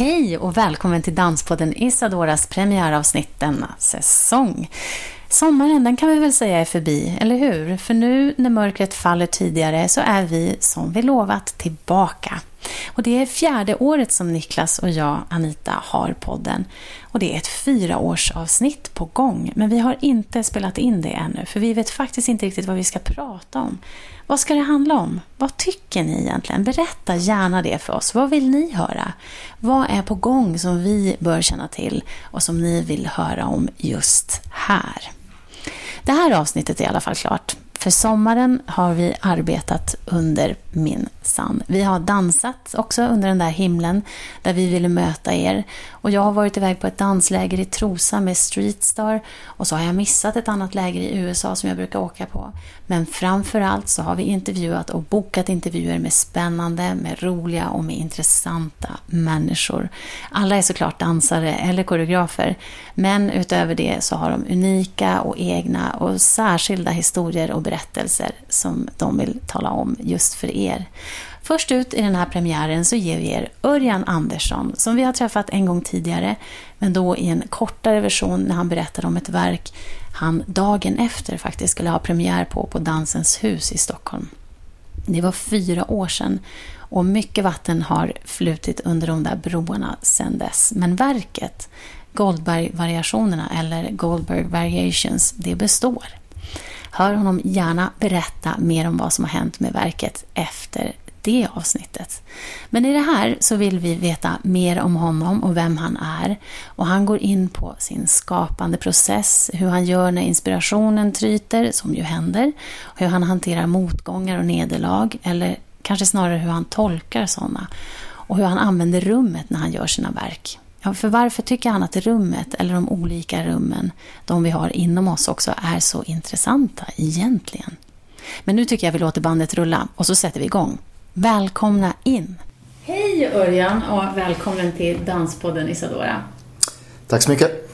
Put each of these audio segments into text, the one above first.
Hej och välkommen till Danspodden Isadoras premiäravsnitt denna säsong. Sommaren den kan vi väl säga är förbi, eller hur? För nu när mörkret faller tidigare så är vi, som vi lovat, tillbaka. Och det är fjärde året som Niklas och jag, Anita, har podden. Och det är ett fyraårsavsnitt på gång, men vi har inte spelat in det ännu, för vi vet faktiskt inte riktigt vad vi ska prata om. Vad ska det handla om? Vad tycker ni egentligen? Berätta gärna det för oss. Vad vill ni höra? Vad är på gång som vi bör känna till och som ni vill höra om just här? Det här avsnittet är i alla fall klart. För sommaren har vi arbetat under min sann. Vi har dansat också under den där himlen där vi ville möta er. Och jag har varit iväg på ett dansläger i Trosa med Streetstar och så har jag missat ett annat läger i USA som jag brukar åka på. Men framförallt så har vi intervjuat och bokat intervjuer med spännande, med roliga och med intressanta människor. Alla är såklart dansare eller koreografer, men utöver det så har de unika och egna och särskilda historier och berättelser som de vill tala om just för er. Först ut i den här premiären så ger vi er Örjan Andersson, som vi har träffat en gång tidigare, men då i en kortare version när han berättade om ett verk han dagen efter faktiskt skulle ha premiär på på Dansens hus i Stockholm. Det var fyra år sedan och mycket vatten har flutit under de där broarna sedan dess. Men verket, Goldberg-variationerna eller Goldberg Variations, det består. Hör honom gärna berätta mer om vad som har hänt med verket efter det avsnittet. Men i det här så vill vi veta mer om honom och vem han är. Och han går in på sin skapande process, hur han gör när inspirationen tryter, som ju händer, hur han hanterar motgångar och nederlag, eller kanske snarare hur han tolkar sådana, och hur han använder rummet när han gör sina verk. Ja, för varför tycker han att rummet, eller de olika rummen, de vi har inom oss också, är så intressanta egentligen? Men nu tycker jag vi låter bandet rulla och så sätter vi igång. Välkomna in! Hej Örjan och välkommen till Danspodden Isadora. Tack så mycket.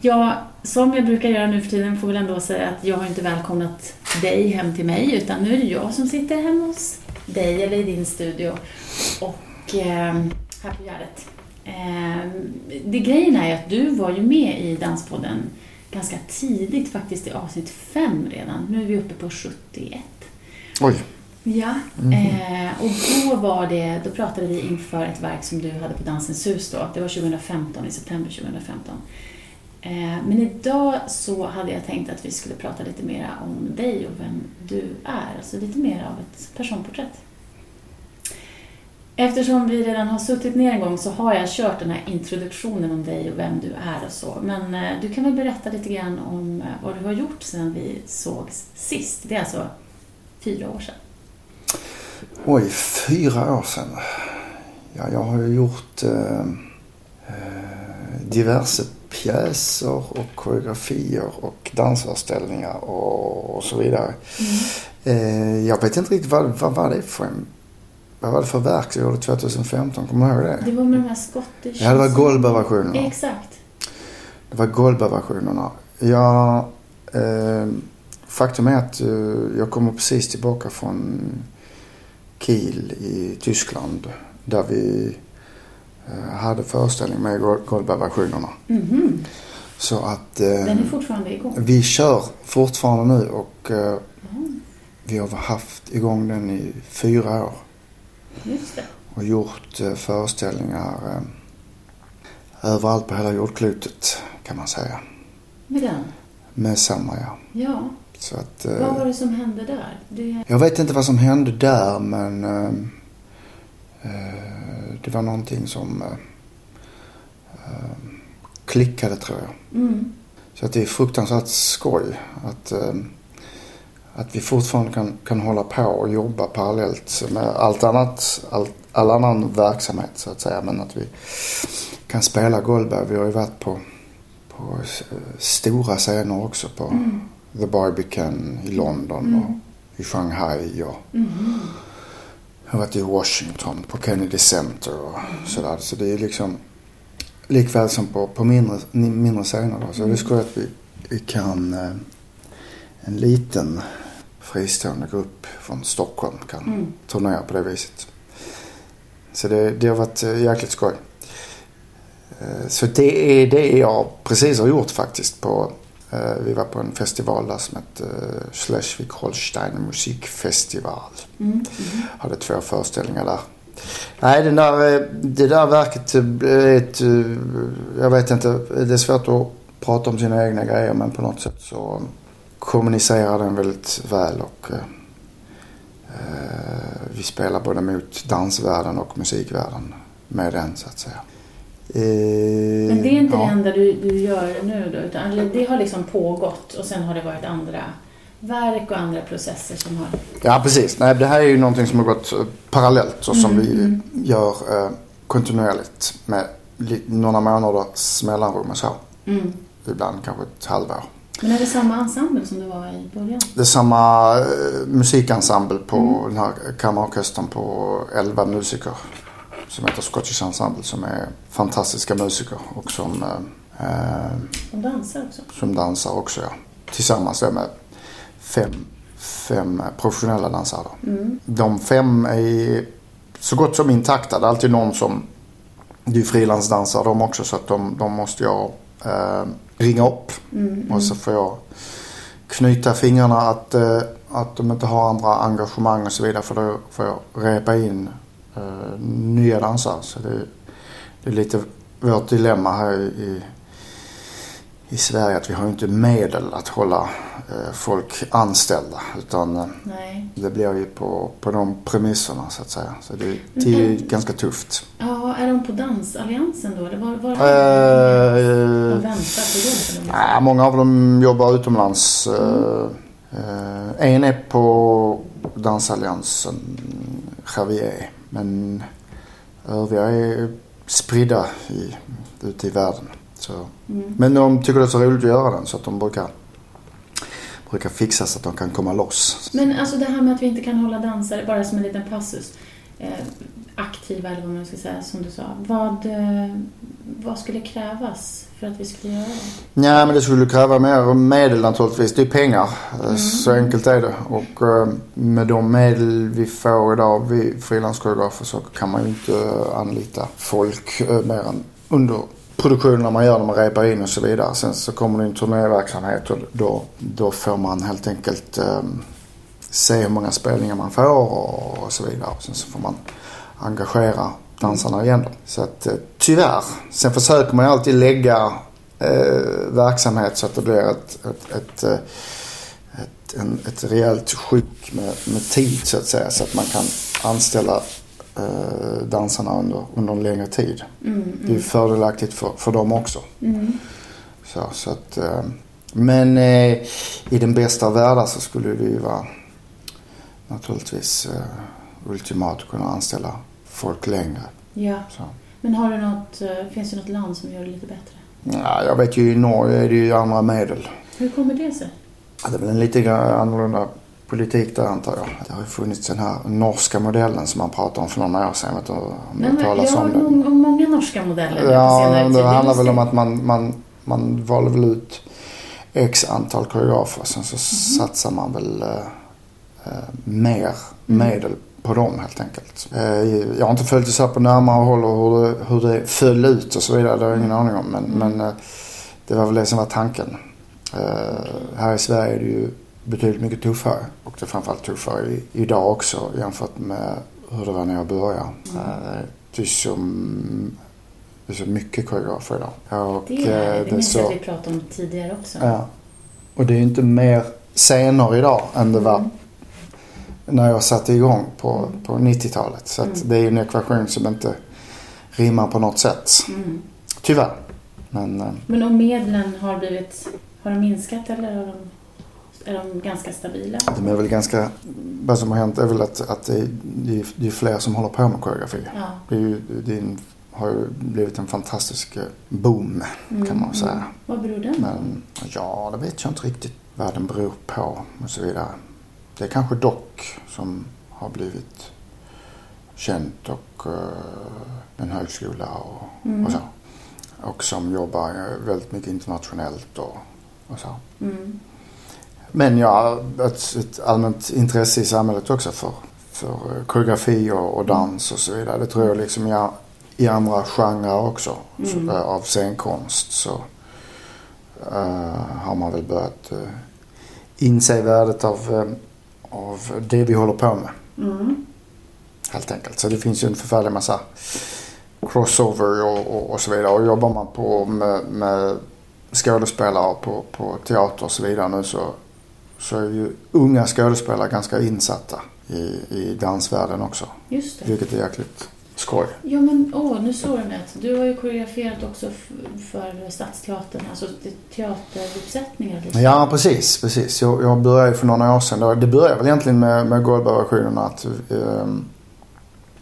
Ja, som jag brukar göra nu för tiden får väl ändå säga att jag har inte välkomnat dig hem till mig utan nu är det jag som sitter hemma hos dig eller i din studio och eh, här på Gärdet. Eh, det grejen är ju att du var ju med i Danspodden ganska tidigt faktiskt i avsnitt fem redan. Nu är vi uppe på 71. Oj. Ja, mm. eh, och då var det, då pratade vi inför ett verk som du hade på Dansens hus då. Det var 2015, i september 2015. Eh, men idag så hade jag tänkt att vi skulle prata lite mer om dig och vem du är. Alltså lite mer av ett personporträtt. Eftersom vi redan har suttit ner en gång så har jag kört den här introduktionen om dig och vem du är och så. Men eh, du kan väl berätta lite grann om eh, vad du har gjort sedan vi sågs sist. Det är alltså fyra år sedan. Oj, fyra år sedan. Ja, jag har ju gjort eh, eh, diverse pjäser och koreografier och dansföreställningar och, och så vidare. Mm. Eh, jag vet inte riktigt vad, vad var det för en vad var det för verk jag gjorde 2015? Kommer du ihåg det? Det var med de här Scottish... Ja, det var Goldberg-versionerna. Exakt. Det var Goldberg-versionerna. Jag, eh, faktum är att eh, jag kommer precis tillbaka från Kiel i Tyskland där vi eh, hade föreställning med Goldberg-versionerna. Mm -hmm. Så att... Eh, Den är fortfarande igång? Vi kör fortfarande nu och eh, mm. vi har haft igång den i fyra år. Och gjort eh, föreställningar eh, överallt på hela jordklotet kan man säga. Med den? Med samma ja. Ja. Så att, vad var det som hände där? Det... Jag vet inte vad som hände där men eh, eh det var någonting som eh, eh, klickade tror jag. Mm. Så att det är fruktansvärt skoj att, att vi fortfarande kan, kan hålla på och jobba parallellt med allt annat, all, all annan verksamhet så att säga. Men att vi kan spela Goldberg. Vi har ju varit på, på stora scener också på mm. The Barbican i London mm. och i Shanghai och mm. har varit i Washington på Kennedy Center och sådär. Så det är liksom likväl som på, på mindre, mindre scener då. Så det skulle att vi, vi kan eh, en liten fristående grupp från Stockholm kan mm. turnera på det viset. Så det, det har varit eh, jäkligt skoj. Eh, så det är det jag precis har gjort faktiskt. På, eh, vi var på en festival där som hette Schleswig-Holstein musikfestival. Mm. Mm. Hade två föreställningar där. Nej, den där, det där verket är ett, jag vet inte, det är svårt att prata om sina egna grejer men på något sätt så kommunicerar den väldigt väl och eh, eh, vi spelar både mot dansvärlden och musikvärlden med den så att säga. Eh, Men det är inte ja. det enda du, du gör nu då? Utan det har liksom pågått och sen har det varit andra verk och andra processer som har... Ja, precis. Nej, det här är ju någonting som har gått parallellt och som mm, vi mm. gör eh, kontinuerligt med några månaders mellanrum och så. Mm. Ibland kanske ett halvår. Men är det samma ensemble som det var i början? Det är samma eh, musikensemble på mm. den här kammarorkestern på 11 musiker. Som heter Scottish Ensemble som är fantastiska musiker och som... Eh, som dansar också? Som dansar också ja. Tillsammans med fem, fem professionella dansare. Mm. De fem är så gott som intakta. Det är alltid någon som... Det är frilansdansare de också så att de, de måste jag eh, ringa upp. Mm. Och så får jag knyta fingrarna att, eh, att de inte har andra engagemang och så vidare. För då får jag repa in eh, nya dansare. Så det, det, är lite vårt dilemma här i, i Sverige att vi har inte medel att hålla eh, folk anställda. Utan eh, Nej. det blir ju på, på de premisserna så att säga. Så det, det är ju ganska tufft. Ja, är de på Dansalliansen då? Eller var, var äh, de väntar på jobb? Nej, många av dem jobbar utomlands. Mm. en är på Dansalliansen, Javier. Men övriga är spridda i, ute i världen. Så. Mm. Men de tycker det är så roligt att göra den så att de brukar, brukar fixa så att de kan komma loss. Men alltså det här med att vi inte kan hålla dansare, bara som en liten passus. Eh, aktiva eller vad man ska säga, som du sa. Vad, eh, vad skulle krävas för att vi skulle göra det? Ja, men det skulle kräva mer medel naturligtvis. Det är pengar. Mm. Så enkelt är det. Och eh, med de medel vi får idag, vi frilanskoreografer, så kan man ju inte anlita folk mer än under produktionerna man gör när man repar in och så vidare. Sen så kommer det en turnéverksamhet och då, då får man helt enkelt eh, se hur många spelningar man får och, och så vidare. Och sen så får man engagera dansarna igen då. Så att eh, tyvärr. Sen försöker man ju alltid lägga eh, verksamhet så att det blir ett, ett, ett, eh, ett, en, ett rejält sjuk med, med tid så att säga. Så att man kan anställa eh, dansarna under, under en längre tid. Mm, mm. Det är fördelaktigt för, för dem också. Mm. Så, så att, eh, men eh, i den bästa av världar så skulle det ju vara naturligtvis eh, ultimat att kunna anställa folk längre. Ja. Så. Men har du något, eh, finns det något land som gör det lite bättre? Ja, jag vet ju i Norge är det ju andra medel. Hur kommer det sig? Ja, det är väl en lite annorlunda politik där antar jag. Det har ju funnits den här norska modellen som man pratade om för några år sedan. Vet du, om men, det talas ja, om det. många norska modeller Ja, det handlar väl om att man, man, man valde väl ut x antal koreografer. Sen så mm. satsar man väl eh, mer mm. medel på dem helt enkelt. Eh, jag har inte följt det så här på närmare håll och hur det, hur det föll ut och så vidare. Det har jag ingen mm. aning om. Men, mm. men eh, det var väl det som var tanken. Eh, här i Sverige är det ju betydligt mycket tuffare. Och det är framförallt tuffare i, idag också jämfört med hur det var när jag började. Mm. Det är så, det är så mycket koreografer idag. Och, det är det. Det minns jag att vi pratade om tidigare också. Ja. Och det är inte mer scener idag än det var mm. när jag satte igång på, mm. på 90-talet. Så mm. det är en ekvation som inte rimmar på något sätt. Mm. Tyvärr. Men, Men om medlen har blivit, har de minskat eller har de Är de ganska stabila? De är väl ganska... Vad som har hänt är väl att, att det, är, det, är, fler som håller på med koreografi. Ja. Det, är ju, det är en, har ju blivit en fantastisk eh, boom kan man säga. Mm. Vad beror den? Men ja, det vet jag inte riktigt vad den beror på och så vidare. Det är kanske dock som har blivit känt och uh, en högskola och, Mm. och så. Och som jobbar eh, väldigt mycket internationellt och, och så. Mm. Men ja, ett, ett allmänt intresse i samhället också för, för eh, koreografi och, och dans och så vidare. Det tror jag liksom i, i andra genrer också så, Mm. eh, av scenkonst så eh, har man väl börjat uh, inse värdet av, eh, av det vi håller på med. Mm. Helt enkelt. Så det finns ju en förfärlig massa crossover och, och, och så vidare. Och jobbar man på med, med skådespelare på, på teater och så vidare nu så, så är ju unga skådespelare ganska insatta i, i dansvärlden också. Just det. Vilket är jäkligt skoj. Ja men åh, nu såg jag det. Du har ju koreograferat också för Stadsteatern, alltså te- teateruppsättningar. liksom. Ja, precis. precis. Jag, jag började för några år sedan. Det började väl egentligen med, med Goldberg-versionen att ehm,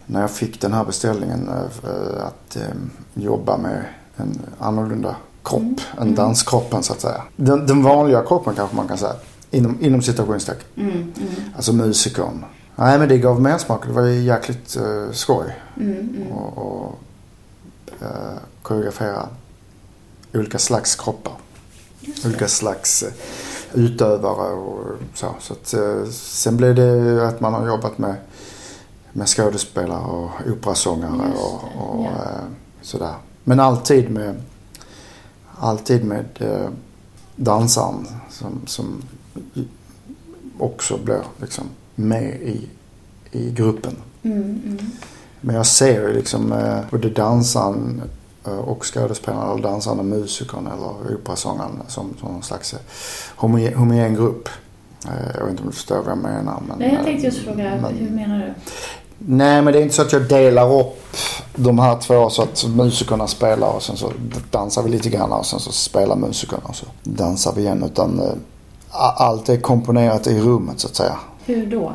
när jag fick den här beställningen eh, att ehm, jobba med en annorlunda kropp Mm. än Mm. danskroppen så att säga. Den, den vanliga kroppen kanske man kan säga. Inom, inom citationstecken. Mm, mm, Alltså musikern. Nej men det gav mer smak. Det var ju jäkligt uh, skoj. mm, mm. Och, och eh, koreografera olika slags kroppar. Olika slags eh, utövare och så. så att, eh, sen blev det att man har jobbat med, med skådespelare och operasångare och, och eh, sådär. Men alltid med, alltid med dansaren som, som också blir liksom med i, i gruppen. Mm, mm. Men jag ser ju liksom eh, både dansaren eh, och skådespelaren eller dansaren och musikern eller operasångaren som, som någon slags eh, homogen, homogen grupp. Jag vet inte om du förstår vad jag menar. Men, Nej, jag tänkte just fråga, men- hur menar du? Nej, men det är inte så att jag delar upp de här två så att musikerna spelar och sen så dansar vi lite grann och sen så spelar musikerna och så dansar vi igen. Utan allt är komponerat i rummet så att säga. Hur då?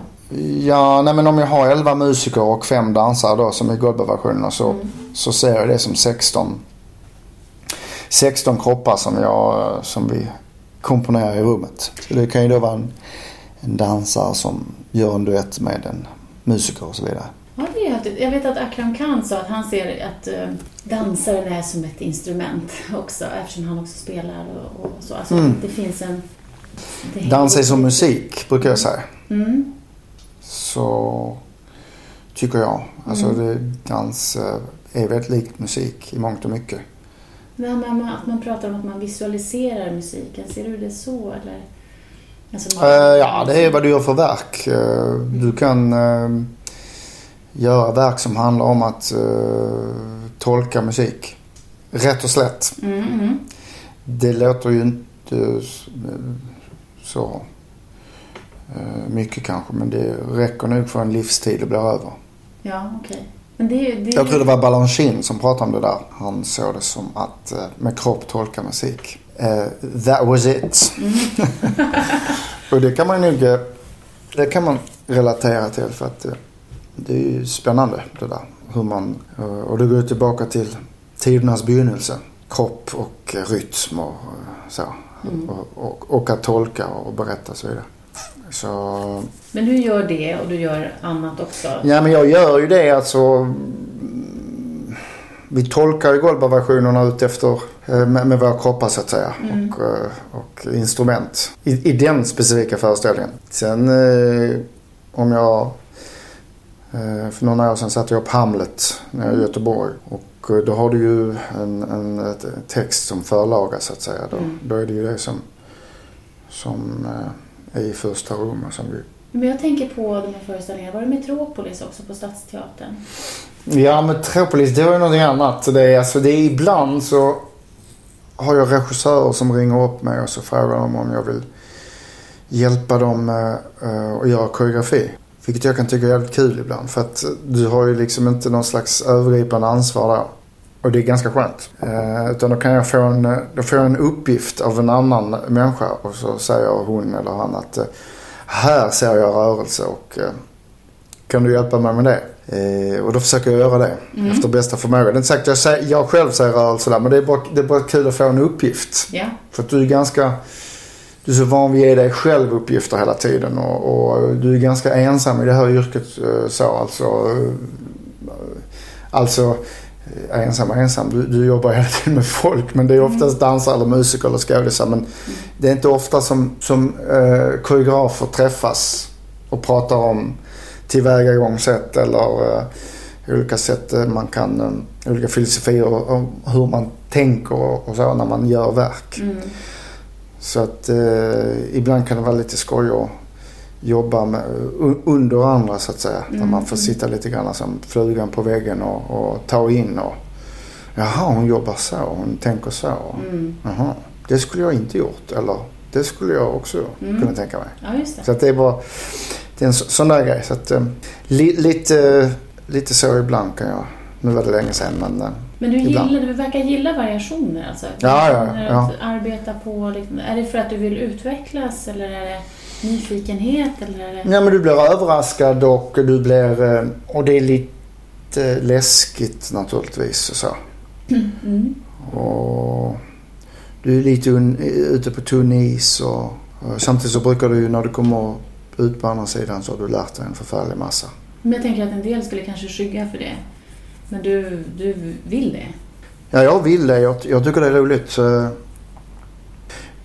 Ja, nej men om jag har 11 musiker och fem dansare då som i Goldberg-versionen så, Mm. så ser jag det som 16, 16 kroppar som, jag, som vi komponerar i rummet. Så det kan ju då vara en, en dansare som gör en duett med en musiker och så vidare. Ja, det är. Jag vet att Akram Khan sa att han ser att uh, dansaren är som ett instrument också eftersom han också spelar och, och så. Alltså, Mm. det finns en... Dans är som musik brukar jag säga. Mm. Så tycker jag. Alltså Mm. det, dans eh, är väldigt likt musik i mångt och mycket. Här med att man pratar om att man visualiserar musiken, ser du det så eller? Alltså, man- Eh, ja, det är vad du gör för verk. Eh, du kan eh, göra verk som handlar om att tolka musik. Rätt och slätt. Mm, mm. Det låter ju inte så eh, mycket kanske men det räcker nog för en livstid att bli över. Ja, okej. Men det, är- det, är- Jag tror det var Balanchine som pratade om det där. Han såg det som att eh, med kropp tolka musik. Eh, that was it. och det kan man nog det kan man relatera till för att det är ju spännande det där. Hur man, och det går tillbaka till tidernas begynnelse. Kropp och rytm och så. Mm. Och, och, och att tolka och berätta och så vidare. Så Men du gör det och du gör annat också? Ja, men jag gör ju det alltså. Vi tolkar ju Goldberg-versionerna ut efter eh, med, med våra kroppar så att säga. Mm. Och, eh, och instrument. I, I den specifika föreställningen. Sen eh, om jag... För några år sedan satte jag upp Hamlet nere i Göteborg. Och eh, då har du ju en, en text som förlaga så att säga. Då, Mm. då är det ju det som, som eh, är i första rummet som vi Men jag tänker på de här föreställningarna. Var det Metropolis också på Stadsteatern? Ja, Metropolis det var ju någonting annat. Det är, alltså, det är ibland så har jag regissörer som ringer upp mig och så frågar de om jag vill hjälpa dem eh, att göra koreografi. Vilket jag kan tycka är jävligt kul ibland. För att du har ju liksom inte någon slags övergripande ansvar där. Och det är ganska skönt. Eh, utan då kan jag få en, då får jag en uppgift av en annan människa och så säger hon eller han att eh, här ser jag rörelse och eh, kan du hjälpa mig med det? Eh, och då försöker jag göra det Mm. efter bästa förmåga. Det är inte säkert jag, säger, jag själv säger rörelse där men det är, bara, det är bara kul att få en uppgift. Ja. För att du är ganska... Du är så van vid att ge dig själv uppgifter hela tiden och, och du är ganska ensam i det här yrket. eh, Så alltså... eh, Alltså eh, ensam och ensam. Du, du jobbar hela tiden med folk men det är oftast dansare eller musiker eller skådisar. Men det är inte ofta som, som eh, koreografer träffas och pratar om tillvägagångssätt eller eh, olika sätt man kan, olika filosofier och, och hur man tänker och, och så när man gör verk. Mm. Så att eh, ibland kan det vara lite skoj att jobba med, under andra så att säga. Där man får sitta lite grann som flugan på väggen och, och ta in och Jaha, hon jobbar så, hon tänker så. Mm. Jaha, det skulle jag inte gjort. Eller det skulle jag också Mm. kunna tänka mig. Ja. Så att det är bara det är en så, sån där grej. Så att, eh, li, lite, lite så ibland kan jag. Nu var det länge sedan men eh, Men du, Ibland. gillar, du verkar gilla variationer alltså? Ja, ja, ja. Att arbeta på, liksom, är det för att du vill utvecklas eller är det nyfikenhet eller är det... Ja men du blir överraskad och du blir... eh, Och det är lite läskigt naturligtvis och så. Mm. Och du är lite un, ute på tunn is och, och samtidigt så brukar du ju när du kommer ut på andra sidan så har du lärt dig en förfärlig massa. Men jag tänker att en del skulle kanske skygga för det. Men du, du vill det? Ja, jag vill det. Jag, jag tycker det är roligt. Eh,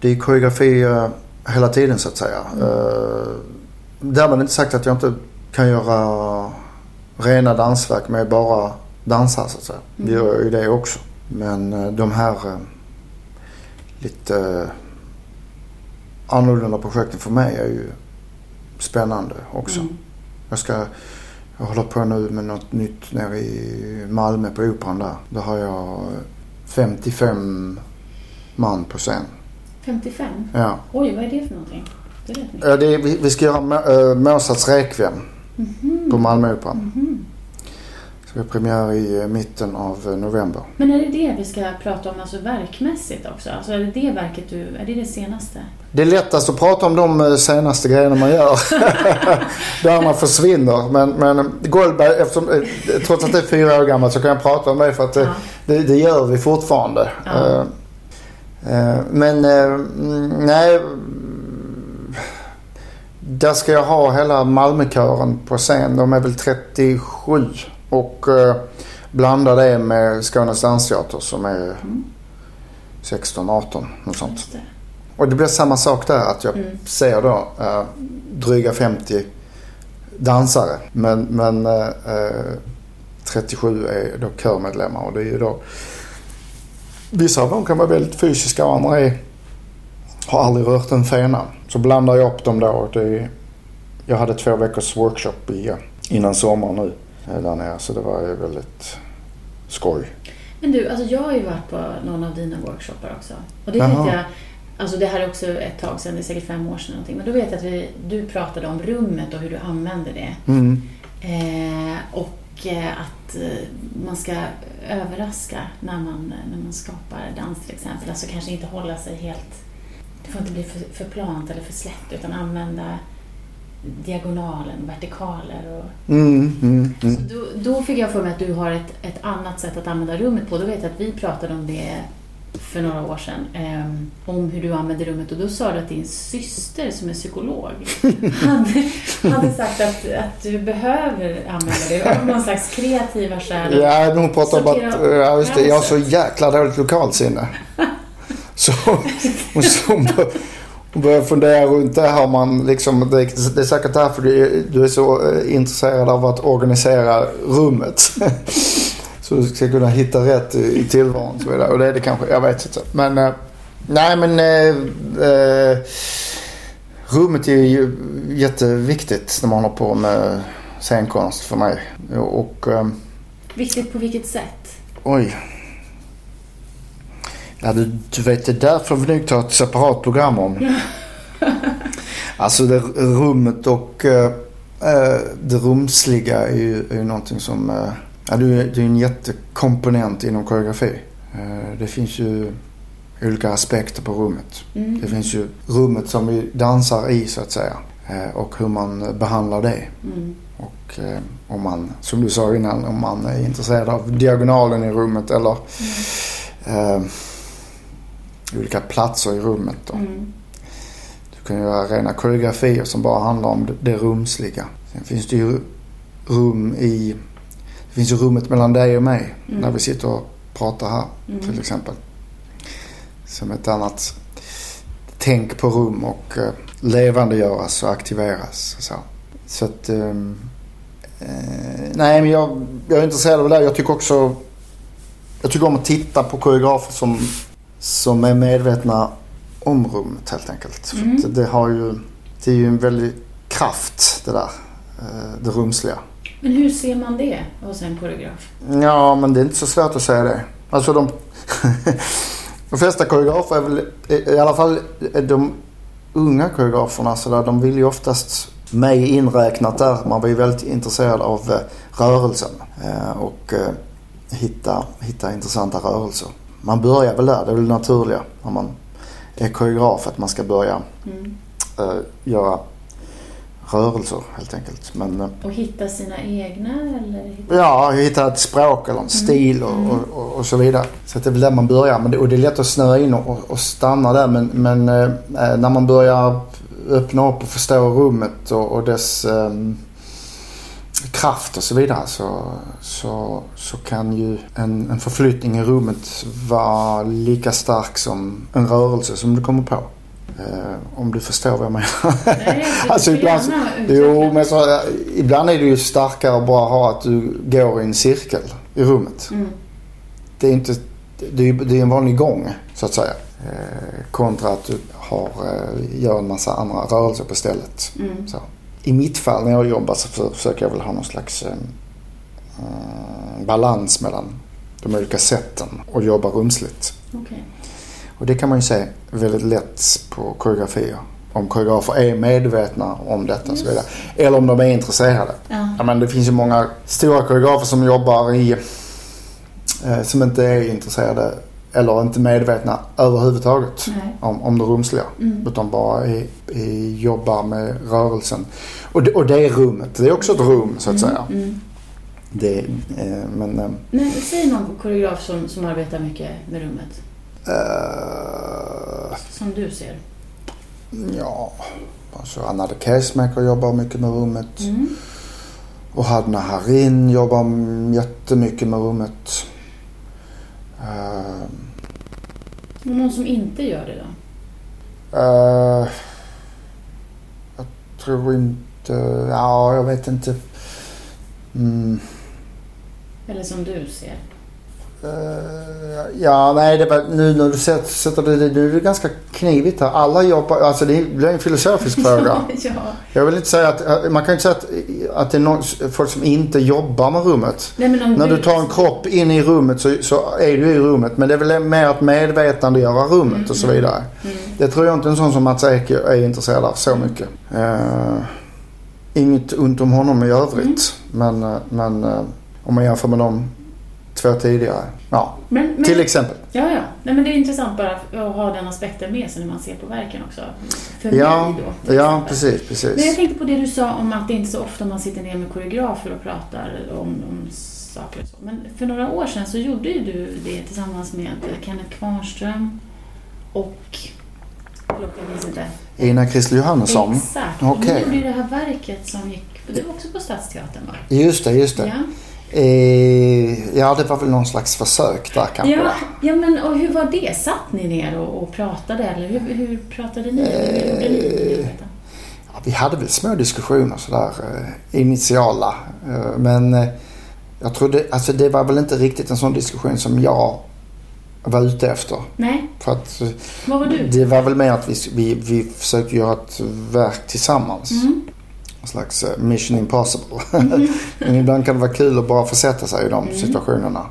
Det är koreografi eh, hela tiden så att säga. Eh, Därmed inte sagt att jag inte kan göra rena dansverk med bara dansare så att säga. Mm. gör ju det också. Men de här lite annorlunda projekten för mig är ju spännande också. Mm. Jag ska, jag håller på nu med något nytt nere i Malmö på Operan där. Där har jag 55 man på scen. 55? Ja. Oj, vad är det för någonting? Det är det är, vi, vi ska göra äh, Mozarts Requiem Mhm. på Malmöoperan. Mhm. Så vi har premiär i eh, mitten av eh, november. Men är det det vi ska prata om, alltså verkmässigt också? Alltså är det det verket du, är det det senaste? Det är lättast att prata om de eh, senaste grejerna man gör. Där man försvinner. Men, men Goldberg, eftersom, trots att det är fyra år gammalt så kan jag prata om det för att eh, Ja. det, det gör vi fortfarande. Ja. Men mm, nej. Där ska jag ha hela Malmökören på scen. De är väl 37. Och eh, blanda det med Skånes dansteater som är Mm. 16-18. Något sånt. Det. Och det blir samma sak där att jag Mm. ser då eh, dryga 50 dansare. Men, men eh, eh, 37 är då körmedlemmar och det är ju då Vissa av dem kan vara väldigt fysiska och andra är, har aldrig rört en fena. Så blandar jag upp dem då. Det är, jag hade två veckors workshop i, innan sommaren nu där nere så det var ju väldigt skoj. Men du, alltså jag har ju varit på någon av dina workshoppar också. Och det Jaha. vet jag, alltså det här är också ett tag sedan, det är säkert fem år sedan någonting. Men då vet jag att vi, du pratade om rummet och hur du använder det. Mm. Eh, och eh, att eh, man ska överraska när man, när man skapar dans till exempel. Alltså kanske inte hålla sig helt... Det får inte bli för, för plant eller för slätt utan använda diagonalen, vertikaler och Mm, mm, Så mm. då, då fick jag för mig att du har ett, ett annat sätt att använda rummet på. Då vet jag att vi pratade om det för några år sedan. ehm, om hur du använder rummet och då sa du att din syster som är psykolog hade, hade sagt att, att du behöver använda det av någon slags kreativa skäl. Ja, hon pratar om att ja, just det, jag har så jäkla dåligt lokalsinne. Så hon, så hon, börjar fundera runt det här. Man liksom, det, det är säkert därför du, du är så eh, intresserad av att organisera rummet. Så du ska kunna hitta rätt i, i tillvaron och så vidare. Och det är det kanske, jag vet inte. Men eh, nej men eh, eh, rummet är ju jätteviktigt när man håller på med scenkonst för mig. Och eh, Viktigt på vilket sätt? Oj. Ja, du, du vet, det där får vi nog ta ett separat program om. alltså det rummet och eh, eh, det rumsliga är ju, är ju någonting som eh, Ja, det är en jättekomponent inom koreografi. Eh, det finns ju olika aspekter på rummet. Mm. Det finns ju rummet som vi dansar i så att säga. Eh, och hur man behandlar det. Mm. Och eh, om man, som du sa innan, om man är intresserad av diagonalen i rummet eller eh, olika platser i rummet. Då. Mm. Du kan göra rena koreografier som bara handlar om det, rumsliga. Sen finns det ju rum i... Det finns ju rummet mellan dig och mig Mm. när vi sitter och pratar här Mm. till exempel. Som ett annat tänk på rum och eh, levandegöras och aktiveras. Och så så att... ehm, eh, nej men jag, jag är intresserad av det. Jag tycker också... Jag tycker om att titta på koreografer som, som är medvetna om rummet helt enkelt. För Mm. att det har ju... Det är ju en väldig kraft det där. eh, Det rumsliga. Men hur ser man det hos en koreograf? Ja, men det är inte så svårt att säga det. Alltså de... de flesta koreografer är väl, i alla fall de unga koreograferna, så där, de vill ju oftast mig inräknat där. Man blir väldigt intresserad av eh, rörelsen eh, och eh, hitta, hitta intressanta rörelser. Man börjar väl där, det är väl naturliga när man är koreograf att man ska börja Mm. eh, göra rörelser helt enkelt. Men, eh, Och hitta sina egna eller? Ja, hitta ett språk eller en stil och, Mm. och, och, och så vidare. Så det är väl där man börjar. Men det, och det är lätt att snöa in och, stanna där. Men, men eh, när man börjar öppna upp och förstå rummet och, och dess ehm, kraft och så vidare så, så, så kan ju en, en förflyttning i rummet vara lika stark som en rörelse som du kommer på. Eh, om du förstår vad jag menar. Nej, Alltså, ibland- Jo, men så, ibland är det ju starkare att bara ha att du går i en cirkel i rummet. Mm. Det är inte, det är, det är en vanlig gång så att säga. Eh, kontra att du har, eh, gör en massa andra rörelser på stället. Mm. I mitt fall när jag jobbar så för- försöker jag väl ha någon slags eh, eh, balans mellan de olika sätten och jobba rumsligt. Okej. Och det kan man ju se väldigt lätt på koreografier. Om koreografer är medvetna om detta och så vidare. Eller om de är intresserade. Ja. Ja, men det finns ju många stora koreografer som jobbar i... Eh, som inte är intresserade eller inte medvetna överhuvudtaget Nej. om, om det rumsliga. Mm. Utan bara är, är, jobbar med rörelsen. Och det, och det är rummet. Det är också ett rum så att säga. Mm. Mm. Det, eh, men... Eh, Men säg någon koreograf som, som arbetar mycket med rummet. eh, Som du ser. ja, alltså Anna de Cashmaker jobbar mycket med rummet. Mm. Och Hadna Harin jobbar jättemycket med rummet. Eh, Och någon som inte gör det då? eh, jag tror inte... Ja, jag vet inte. Mm, Eller som du ser? Eh, ja, nej, det var, nu när du sätter, sätter det, nu är det ganska knivigt här. Alla jobbar... Alltså det blir en filosofisk fråga. ja. Jag vill inte säga att... Man kan inte säga att, att det är någon, folk som inte jobbar med rummet. Nej, men När du tar en kropp in i rummet så, så är du i rummet. Men det är väl mer att medvetandegöra rummet och så vidare. Mm. Det tror jag inte en sån som Mats Ek är intresserad av så mycket. Eh, inget ont om honom i övrigt. Men, eh, men eh, om man jämför med de två tidigare. Ja, Men, men, till exempel. Ja, ja. Nej, men det är intressant bara att ha den aspekten med sig när man ser på verken också. För Ja, mig då. ja exempel. precis, Men jag precis. tänkte på det du sa om att det inte är så ofta man sitter ner med koreografer och pratar om, om saker och så. Men för några år sedan så gjorde ju du det tillsammans med Kenneth Kvarnström och... Förlåt, jag minns inte. Ina Christer Johannesson. Exakt. Okej. ni gjorde ju det här verket som gick... Det var också på Stadsteatern va? Just det, just det. Ja. Eh, ja, det var väl någon slags försök där kanske. Ja, ja, men och hur var det? Satt ni ner och, och pratade eller hur, hur pratade ni? Hur gjorde ni arbetet? Ja, vi hade väl små diskussioner sådär eh, initiala. Eh, men eh, jag trodde, alltså det var väl inte riktigt en sån diskussion som jag var ute efter. Nej, För att eh, vad var du? det var väl mer att vi, vi, vi försökte göra ett verk tillsammans. Mm. En slags eh, mission impossible. men ibland kan det vara kul att bara försätta sig i de Mm. situationerna.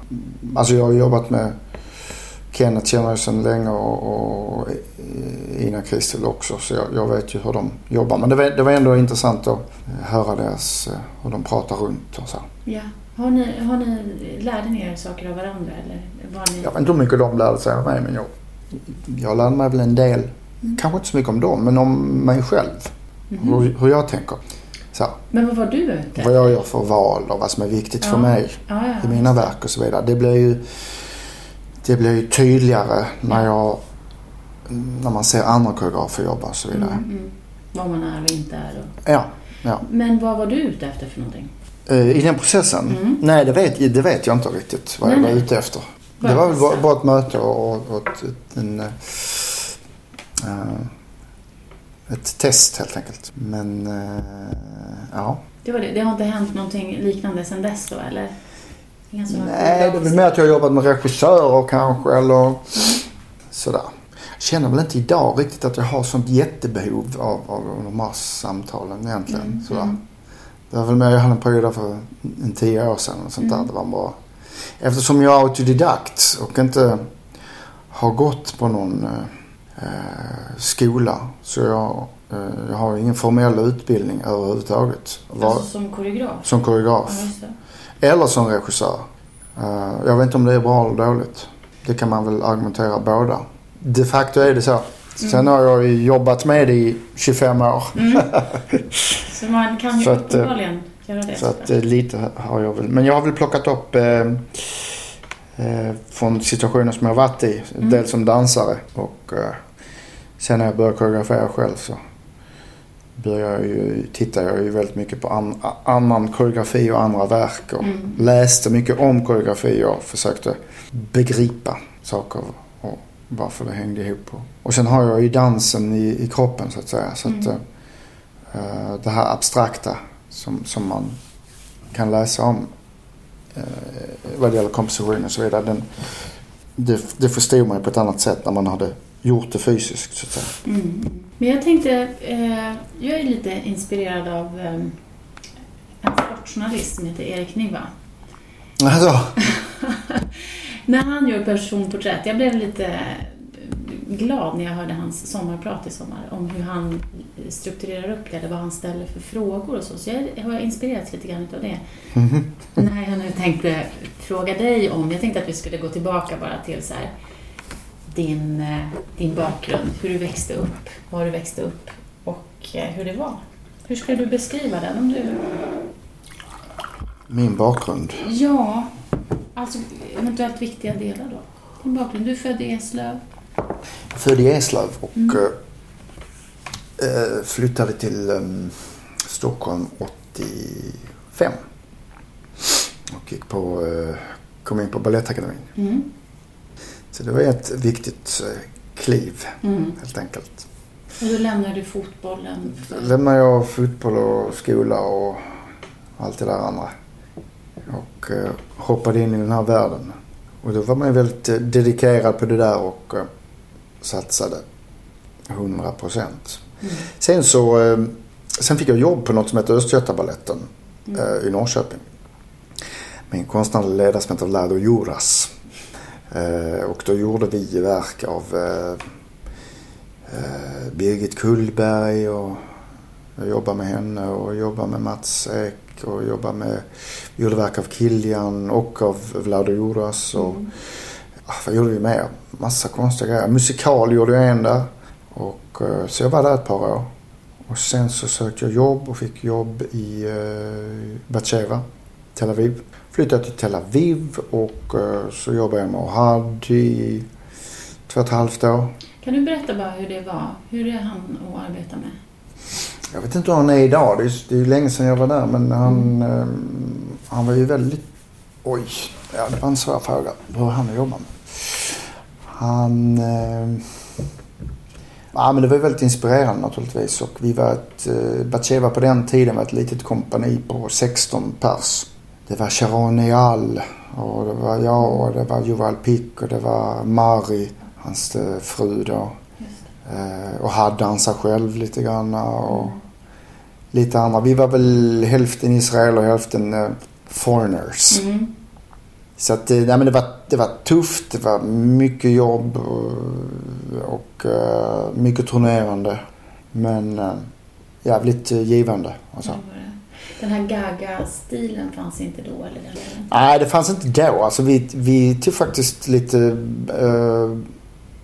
Alltså jag har jobbat med Kenneth känner jag sedan länge och, och Ina Kristel också. Så jag, jag vet ju hur de jobbar. Men det var, det var ändå intressant att höra deras, eh, hur de pratar runt och så. Ja. Har ni, har ni, lärde ni er saker av varandra eller var ni... Jag vet inte hur mycket de lärde sig av mig men jag, jag lärde mig väl en del. Mm. Kanske inte så mycket om dem men om mig själv. Mhm. Hur, hur jag tänker. Så, Men vad var du ute vad jag gör för val och vad som är viktigt för Ja. mig Ja, ja. i mina verk och så vidare. Det blir ju, det blir ju tydligare när, jag, när man ser andra koreografer jobba och så vidare. Mm, mm. Vad man är och inte är. Och... Ja, ja. Men vad var du ute efter för någonting? Eh, I den processen? Mm. Nej, det vet, det vet jag inte riktigt vad jag var ute efter. Det var väl bara, ett möte och, och ett, en, eh, ett test helt enkelt. Men eh, ja. Det, var det. det har inte hänt någonting liknande sedan dess då eller? Nej, det är väl mer att jag har jobbat med regissörer kanske eller sådär. Jag känner väl inte idag riktigt att jag har sånt jättebehov av, av de här samtalen egentligen. Mm, Sådär. mm. Det var väl mer, jag hade en period där för en tio år sedan och sånt där. Mm. Det var bara, eftersom jag är autodidakt och inte har gått på någon eh, skola så jag, eh, jag har ingen formell utbildning överhuvudtaget. Var, Alltså som koreograf? som koreograf. Ja. Eller som regissör. Eh, jag vet inte om det är bra eller dåligt. Det kan man väl argumentera båda. De facto är det så. Sen har jag ju jobbat med det i 25 år. Mm. Så man kan ju eh, uppenbarligen göra det. Så att eh, lite har jag väl. Men jag har väl plockat upp eh, från situationer som jag varit i. Mm. Dels som dansare och eh, sen när jag började koreografera själv så började jag ju, tittade jag ju väldigt mycket på an, annan koreografi och andra verk och Mm. läste mycket om koreografi och försökte begripa saker och varför det hängde ihop. Och, och sen har jag ju dansen i, i kroppen så att säga. Så att, Mm. eh, det här abstrakta som, som man kan läsa om eh, vad det gäller komposition och så vidare. Den, det, det förstod man ju på ett annat sätt när man hade gjort det fysiskt så att säga. Mm. Men jag tänkte, eh, jag är lite inspirerad av eh, en sportjournalist som heter Erik Niva. Alltså, När han gör personporträtt, jag blev lite glad när jag hörde hans sommarprat i sommar om hur han strukturerar upp det, eller vad han ställer för frågor och så. Så jag har inspirerats lite grann av det. När jag nu tänkte fråga dig om, jag tänkte att vi skulle gå tillbaka bara till så här, din, eh, din bakgrund, hur du växte upp, var du växte upp och eh, hur det var. Hur ska du beskriva den? Om du... min bakgrund. Ja, alltså eventuellt viktiga delar då. Din bakgrund, du är född i Eslöv. Född i Eslöv och Mm. Eh, flyttade till eh, Stockholm 85. Och gick på, eh, kom in på Balettakademin. Mm. Så det var ett viktigt eh, kliv Mm. helt enkelt. Och då lämnar du fotbollen. för- lämnade jag fotboll och skola och allt det där andra. Och eh, hoppade in i den här världen. Och då var man ju väldigt eh, dedikerad på det där och eh, satsade 100 procent. Mm. Sen så eh, sen fick jag jobb på något som heter Östgötabaletten Mm. eh, i Norrköping. Med en konstnärlig ledare som heter Lado Juras. Eh, och då gjorde vi verk av Birgit Kullberg och jag jobbade med henne och jobbade med Mats Ek och jobbade med, vi gjorde verk av Kilian och av Vlado Juras och Mm. ah, vad gjorde vi mer? Massa konstiga grejer. Musikal gjorde jag en där. Och, så jag var där ett par år. Och sen så sökte jag jobb och fick jobb i eh, Batsheva, Tel Aviv. Flyttade till Tel Aviv och eh, så jobbade jag med Ohad i två och ett halvt år. Kan du berätta bara hur det var? Hur är han att arbeta med? Jag vet inte hur han är idag. Det är, det är länge sedan jag var där. Men han, eh, han var ju väldigt... Oj, ja, det var en svår fråga. Hur han jobbar med. Han... Eh, ja, men det var ju väldigt inspirerande naturligtvis. Och vi var ett... Eh, Batsheva på den tiden var ett litet kompani på 16 pers. Det var Sharon Eyal, och det var jag och det var Yuval Pick och det var Mari, hans eh, fru då. Eh, och hade dansat själv lite grann och lite andra. Vi var väl hälften israeler och hälften eh, foreigners. Mm. Så att, eh, nej, men det, var, det var tufft. Det var mycket jobb och, och eh, mycket turnerande. Men eh, jävligt eh, givande. Alltså. Den här Gaga-stilen fanns inte då eller? Nej, det fanns inte då. Alltså vi, vi tog faktiskt lite eh,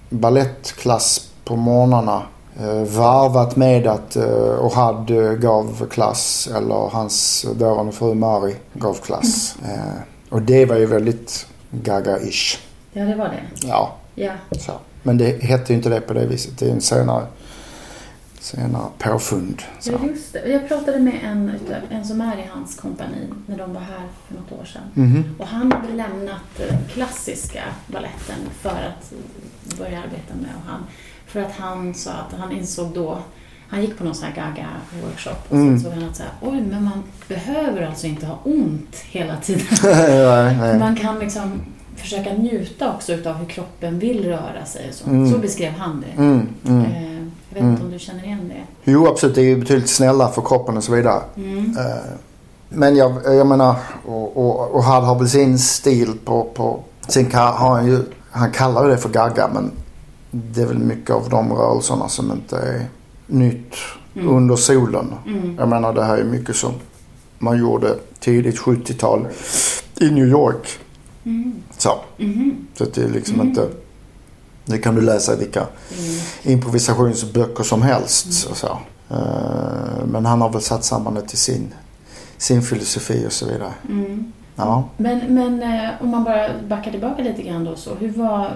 ballettklass på morgnarna. Eh, varvat med att eh, Ohad eh, gav klass eller hans dåvarande fru Mari gav klass. Mm. Eh, och det var ju väldigt Gaga-ish. Ja, det var det. Ja, Ja. så. Men det hette ju inte det på det viset. Det är en senare, senare påfund. Så. Ja, just det. Jag pratade med en, en som är i hans kompani när de var här för något år sedan. Mhm. Och han hade lämnat den klassiska balletten för att börja arbeta med och han, för att han sa att han insåg då han gick på någon sån här Gaga-workshop och Mm. så såg han att så här, oj, men man behöver alltså inte ha ont hela tiden. nej, nej. Man kan liksom försöka njuta också utav hur kroppen vill röra sig och så. Mm. Så beskrev han det. Mm, mm. Eh, Jag vet inte om du känner igen det? Jo, absolut. Det är ju betydligt snällare för kroppen och så vidare. Mm. Eh, Men jag, jag menar, och, och, och han har väl sin stil på, på sen har han ju, han kallar det för gagga men det är väl mycket av de rörelserna som inte är nytt Mm. under solen. Mm. Jag menar det här är mycket som man gjorde tidigt 70-tal i New York. Mm. Så, Mhm. så det är liksom Mm. inte, det kan du läsa i vilka Mm. improvisationsböcker som helst. Och så. Eh, Men han har väl satt samman det till sin, sin filosofi och så vidare. Mm. Ja. Men, men eh, om man bara backar tillbaka lite grann då så. Hur var,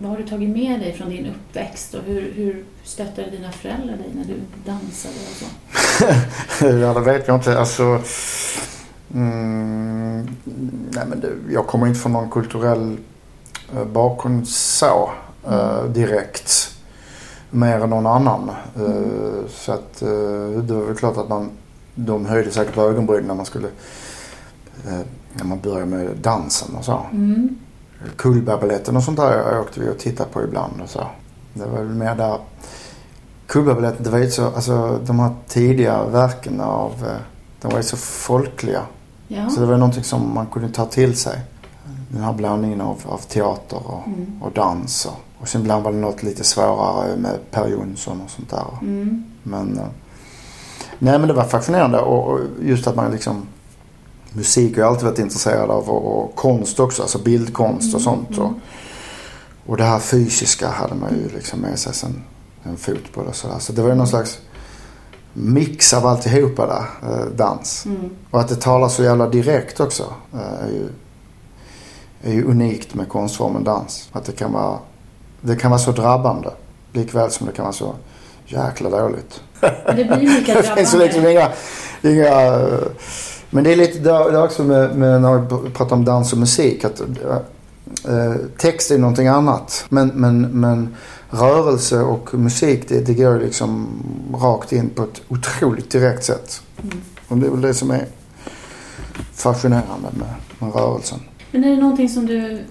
vad har du tagit med dig från din uppväxt och hur, hur stöttade dina föräldrar dig när du dansade och så? ja, det vet jag inte. Alltså, mm, nej men det, jag kommer inte från någon kulturell eh, bakgrund så eh, direkt. Mer än någon annan. Eh, så att eh, det var väl klart att man, de höjde säkert på ögonbrynen när man skulle eh, när man började med dansen och så. Mm. Kullbergbaletten och sånt där åkte vi och tittade på ibland och så. Det var väl mer där. Kullbergbaletten, det var ju så, alltså de här tidiga verken av, eh, de var ju så folkliga. Ja. Så det var någonting som man kunde ta till sig. Den här blandningen av, av teater och, Mm. och dans. Och, och sen ibland var det något lite svårare med Per Jonsson och sånt där. Mm. Men, eh, nej men det var fascinerande och, och just att man liksom Musik har jag alltid varit intresserad av och, och konst också, alltså bildkonst och sånt. Och, och det här fysiska hade man ju liksom med sig sen en fotboll och sådär. Så det var ju någon slags mix av alltihopa där, eh, dans. Mm. Och att det talar så jävla direkt också eh, är ju, är ju unikt med konstformen dans. Att det kan vara, det kan vara så drabbande likväl som det kan vara så jäkla dåligt. Det blir ju lika Det finns ju liksom drabbande. inga, inga... Men det är lite det är också med, med när vi pratar om dans och musik. Att, eh, text är någonting annat. Men, men, men rörelse och musik det, det går liksom rakt in på ett otroligt direkt sätt. Mm. Och det är väl det som är fascinerande med, med rörelsen. Men är det någonting som du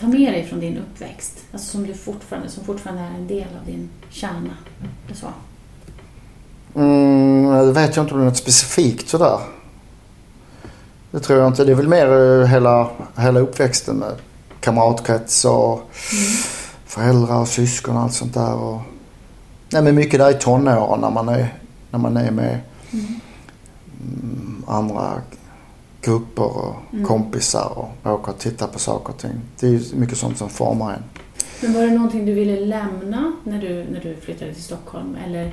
tar med dig från din uppväxt? Alltså som du fortfarande, som fortfarande är en del av din kärna? Eller så? Mm, det vet jag inte om det är något specifikt sådär. Det tror jag inte. Det är väl mer eh, hela, hela uppväxten med kamratkrets och föräldrar och syskon och allt sånt där. Och, nej, men mycket där i tonåren när man är, när man är med Mm. mm, andra grupper och Mm. kompisar och åker och tittar på saker och ting. Det är mycket sånt som formar en. Men var det någonting du ville lämna när du, när du flyttade till Stockholm? Eller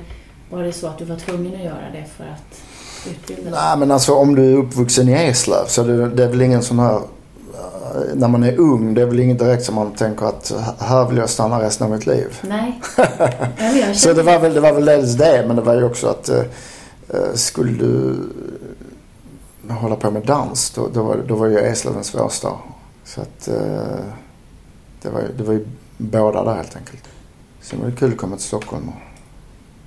var det så att du var tvungen att göra det för att? Nej men alltså om du är uppvuxen i Eslöv så det, det är väl ingen sån här... eh, När man är ung det är väl inget direkt som man tänker att här vill jag stanna resten av mitt liv. Nej. Ja, Så det var väl, det var väl dels det men det var ju också att eh, eh, skulle du hålla på med dans då, då, var, då var ju Eslöv en svår stad. Så att eh, det, var, det var ju båda där helt enkelt. Sen var det kul att komma till Stockholm och,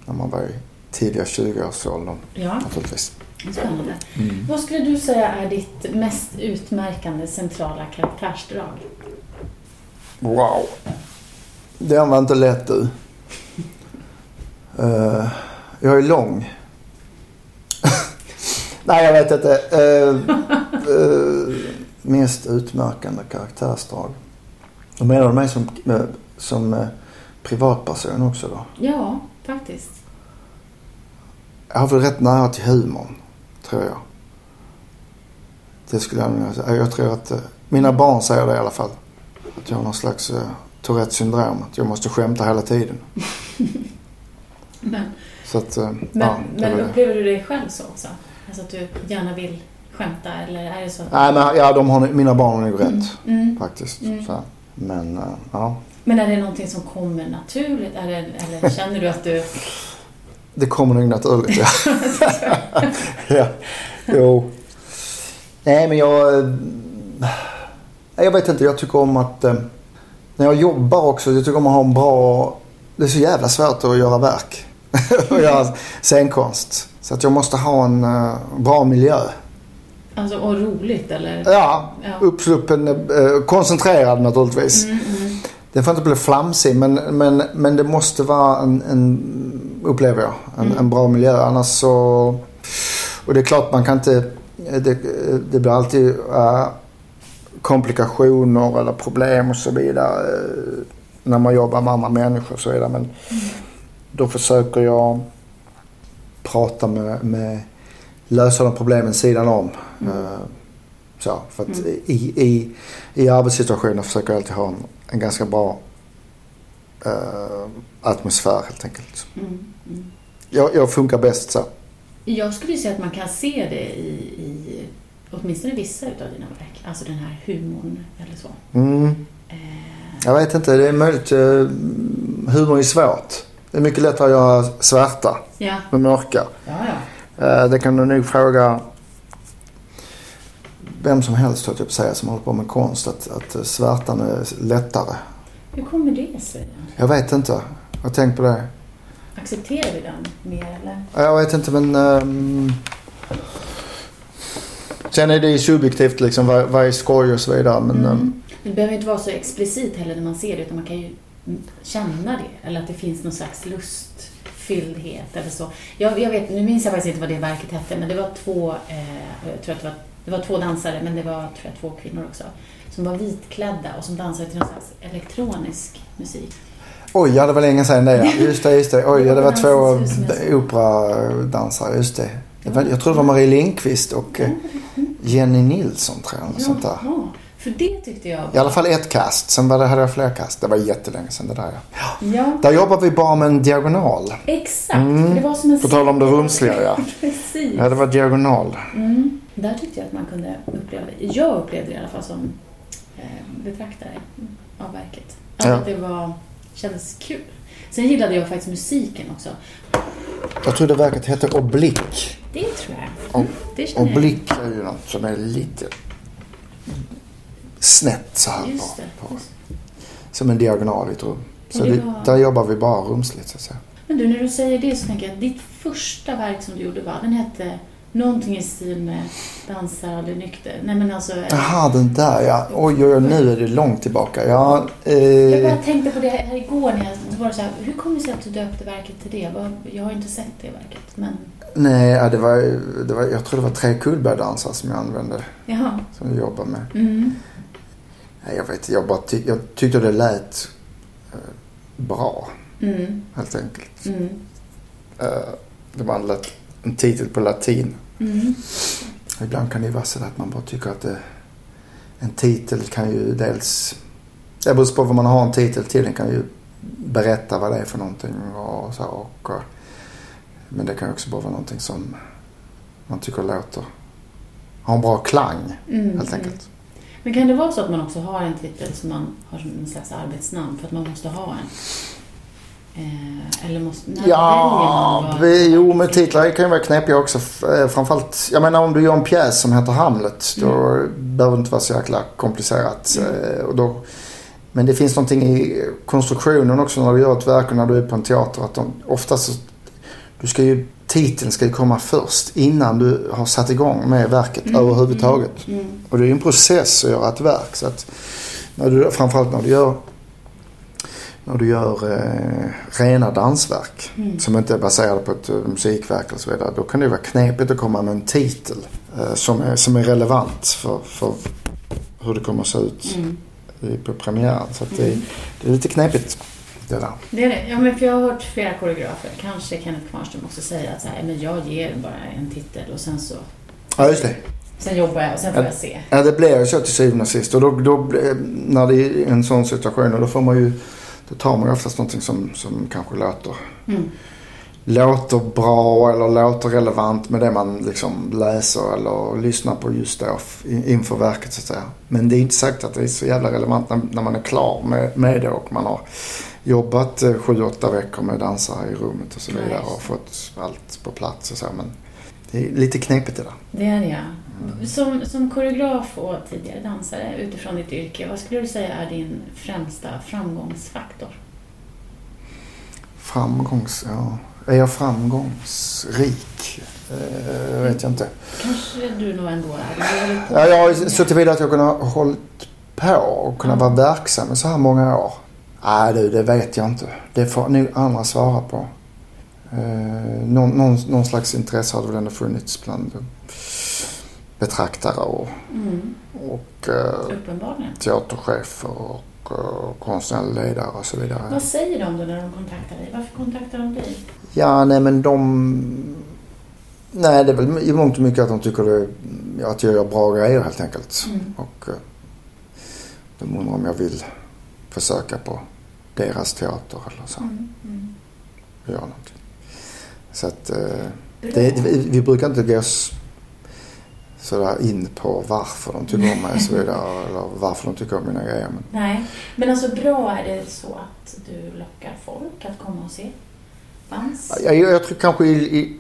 när man var i tidiga 20-årsåldern Ja, naturligtvis. spännande. Vad skulle du säga är ditt mest utmärkande centrala karaktärsdrag? Wow. Den var inte lätt du. Eh, jag är lång. Nej, jag vet inte. Uh, mest utmärkande karaktärsdrag. Och menar du mig som, som privatperson också då? Ja, faktiskt. Jag har väl rätt nära till humorn, tror jag. Det skulle jag nog säga. Jag tror att eh, mina barn säger det i alla fall. Att jag har någon slags uh, Tourettes syndrom. Att jag måste skämta hela tiden. Men, Så att, uh, men, ja, det men det. upplever du dig själv så också? Alltså att du gärna vill skämta eller är det så? Nej men ja, de har, mina barn har nog rätt. Mm. Mm. Faktiskt. Mm. Men uh, ja. Men är det någonting som kommer naturligt eller, eller känner du att du... Det kommer nog naturligt ja. ja. Jo. Nej men jag... eh, Jag vet inte. Jag tycker om att... eh, När jag jobbar också. Jag tycker om att ha en bra... Det är så jävla svårt att göra verk. och göra scenkonst. Så att jag måste ha en eh, bra miljö. Alltså, och roligt eller? Ja, Ja. uppsluppen. koncentrerad naturligtvis. Mm, mm. Det får inte bli flamsig men, men, men det måste vara en, en upplever jag, en, Mm. en bra miljö. Annars så... Och det är klart man kan inte... Det, det blir alltid äh, komplikationer eller problem och så vidare när man jobbar med andra människor och så vidare. Men då försöker jag prata med, med lösa de problemen sidan om. Mm. Eh, Så, för att Mm. i, i, i arbetssituationen försöker jag alltid ha en, en ganska bra eh, atmosfär helt enkelt. Mm, mm. Jag, jag funkar bäst så. Jag skulle säga att man kan se det i, i åtminstone vissa utav dina verk. Alltså den här humorn eller så. Mm. Eh, Jag vet inte, det är möjligt. eh, Humor är svårt. Det är mycket lättare att göra svärta ja, med mörka. ja, ja. Eh, Det kan du nog fråga vem som helst, höll jag på att säga, som håller på med konst. Att, att svärtan är lättare. Hur kommer det sig? Jag vet inte. Jag har tänkt på det. Accepterar vi den mer eller? Jag vet inte men... ehm, sen är det ju subjektivt liksom vad, vad är skoj och så vidare. Men Mm. Det behöver inte vara så explicit heller när man ser det utan man kan ju känna det. Eller att det finns någon slags lustfylldhet eller så. Jag, jag vet, nu minns jag faktiskt inte vad det verket hette men det var två, eh, jag tror att det var, det var två dansare men det var tror jag, två kvinnor också. Som var vitklädda och som dansade till någon slags elektronisk musik. oj, ja det var länge sedan det ja. Just det, just det. Oj, ja, det var två operadansare, just det. det var, jag tror det var Marie Lindqvist och eh, Jenny Nilsson tror jag. Något sånt där. För det tyckte jag I alla fall ett kast. Sen var det, hade jag fler kast. Det var jättelänge sedan det där ja. Ja, Där jobbade vi bara med en diagonal. exakt. Mm. För det var som en På tal om det rumsliga ja. Precis. Ja, det var diagonal. Mm. Där tyckte jag att man kunde uppleva. Jag upplevde det i alla fall som eh, betraktare av verket. Att Ja. det var, kändes kul. Sen gillade jag faktiskt musiken också. Jag tror det verket hette Oblick. Det tror jag. Och, Det känner och blick är ju något som är lite snett så här jag. Just på, det. på, Just. som en diagonal i ett rum. Så det det, var- där jobbar vi bara rumsligt så att säga. Men du, när du säger det så tänker jag att ditt första verk som du gjorde var, den hette någonting i stil med Dansar aldrig nykter. Nej men alltså. Jaha, den där ja. Oj, oj, oj, nu är det långt tillbaka. Ja, Jag eh, bara tänkte på det här igår när jag var så här, hur kommer det sig att du döpte verket till det? Jag har inte sett det verket, men nej, det var, det var, jag tror det var tre Kullbergdansare som jag använde, jaha. som jag jobbade med. Mm. Nej, jag vet jag bara ty, jag tyckte det lät eh, bra, Mm. helt enkelt. Mm. Eh, det var en, en titel på latin. Mm. Ibland kan det ju vara så att man bara tycker att det, en titel kan ju dels... Det beror på vad man har en titel till. Den kan ju berätta vad det är för någonting och så. Och, och, men det kan också bara vara någonting som man tycker låter... Har en bra klang, Mm. helt Mm. enkelt. Men kan det vara så att man också har en titel som man har som en slags arbetsnamn för att man måste ha en? Eh, eller måste... när Ja, vi, jo men titlar kan ju vara knepiga också. Eh, Framförallt, jag menar om du gör en pjäs som heter Hamlet. Då behöver det inte vara så jäkla komplicerat. Mm. Eh, Och då, men det finns någonting i konstruktionen också när du gör ett verk och när du är på en teater. Att de, oftast så, du ska ju, titeln ska ju komma först innan du har satt igång med verket Mm, överhuvudtaget. Mm. Och det är ju en process att göra ett verk. Så att när du, framförallt när du gör, när du gör eh, rena dansverk Mm. som inte är baserade på ett eh, musikverk och så vidare. Då kan det vara knepigt att komma med en titel eh, som, är, som är relevant för, för hur det kommer att se ut Mm. i, på premiären. Så det, Mm. det är lite knepigt det där. Det är det. Ja, men för jag har hört flera koreografer, kanske Kenneth Kvarnström också säga att så här, men jag ger bara en titel och sen så Ja, just det. Sen jobbar jag och sen får jag se. Ja, det blir ju så till syvende och sist. Och då, då, när det är en sån situation, då får man ju, då tar man ju oftast någonting som, som kanske låter, Mm. låter bra eller låter relevant med det man liksom läser eller lyssnar på just då inför verket så att säga. Men det är inte sagt att det är så jävla relevant när, när man är klar med, med det och man har jobbat eh, sju, åtta veckor med dansare i rummet och så vidare och fått allt på plats och så. Men det är lite knepigt det där. Det är det ja. Som, som koreograf och tidigare dansare utifrån ditt yrke, vad skulle du säga är din främsta framgångsfaktor? Framgångs... Ja. Är jag framgångsrik? Eh, vet jag inte. Kanske du nog ändå är. Ja, jag har så tillvida att jag kunnat hållit på och kunnat vara verksam i så här många år. Nej du, det vet jag inte. Det får nog andra svara på. Eh, någon, någon, någon slags intresse har det väl ändå funnits bland betraktare och, Mm, och eh, teaterchefer och eh, konstnärliga ledare och så vidare. Vad säger de då när de kontaktar dig? Varför kontaktar de dig? Ja, nej men de... Nej, det är väl i mångt och mycket att de tycker det, att jag gör bra grejer helt enkelt. Mm. Och eh, de undrar om jag vill försöka på deras teater eller så. Mm, mm. Göra någonting. Så att eh, det, vi, brukar inte gå sådär in på varför de tycker om mig och så vidare. Eller varför de tycker om mina grejer. Men Nej, men alltså bra är det så att du lockar folk att komma och se dans? Jag, jag tror kanske i, i...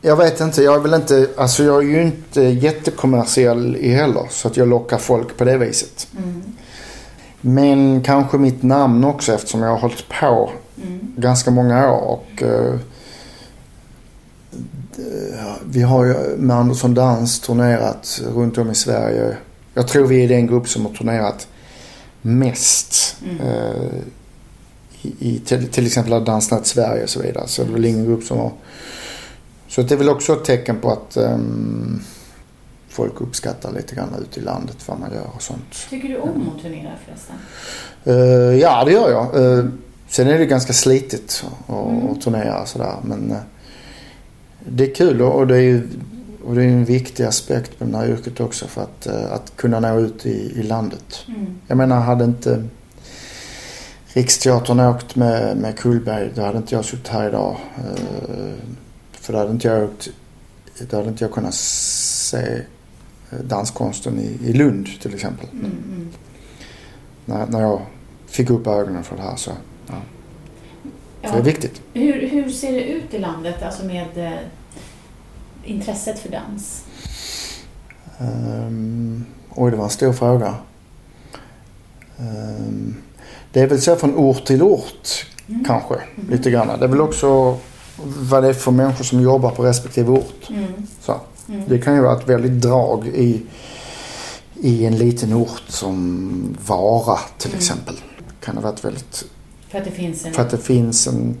Jag vet inte. Jag är väl inte... Alltså jag är ju inte jättekommersiell i heller. Så att jag lockar folk på det viset. Mm, Men kanske mitt namn också eftersom jag har hållit på mm, ganska många år. Och, eh, vi har ju med Andersson Dans turnerat runt om i Sverige. Jag tror vi är den grupp som har turnerat mest. Mm. Eh, i, till, till exempel Dansnatt Sverige och så vidare. Så det är väl ingen grupp som har... Så det är väl också ett tecken på att ehm, folk uppskattar lite grann ute i landet vad man gör och sånt. Tycker du om att turnera förresten? Eh, ja, det gör jag. Eh, sen är det ganska slitigt att Mm. turnera sådär. Men eh, det är kul och det är ju och det är en viktig aspekt på det här yrket också för att, eh, att kunna nå ut i, i landet. Mm. Jag menar, hade inte Riksteatern åkt med, med Kullberg, då hade inte jag suttit här idag. Eh, För då hade inte jag åkt, då hade inte jag kunnat se eh, danskonsten i, i Lund till exempel. Mm, mm. När, när jag fick upp ögonen för det här så. Ja. Ja. Det är viktigt. Hur, hur ser det ut i landet, alltså med eh, intresset för dans? Um, oj, det var en stor fråga. Ehm, det är väl så från ort till ort Mm. kanske, Mhm. lite grann. Det är väl också vad det är för människor som jobbar på respektive ort. Mm. Så. Mm. Det kan ju vara ett väldigt drag i, i en liten ort som Vara till Mm. exempel. Kan det vara ett väldigt, För att det finns en... för att det finns en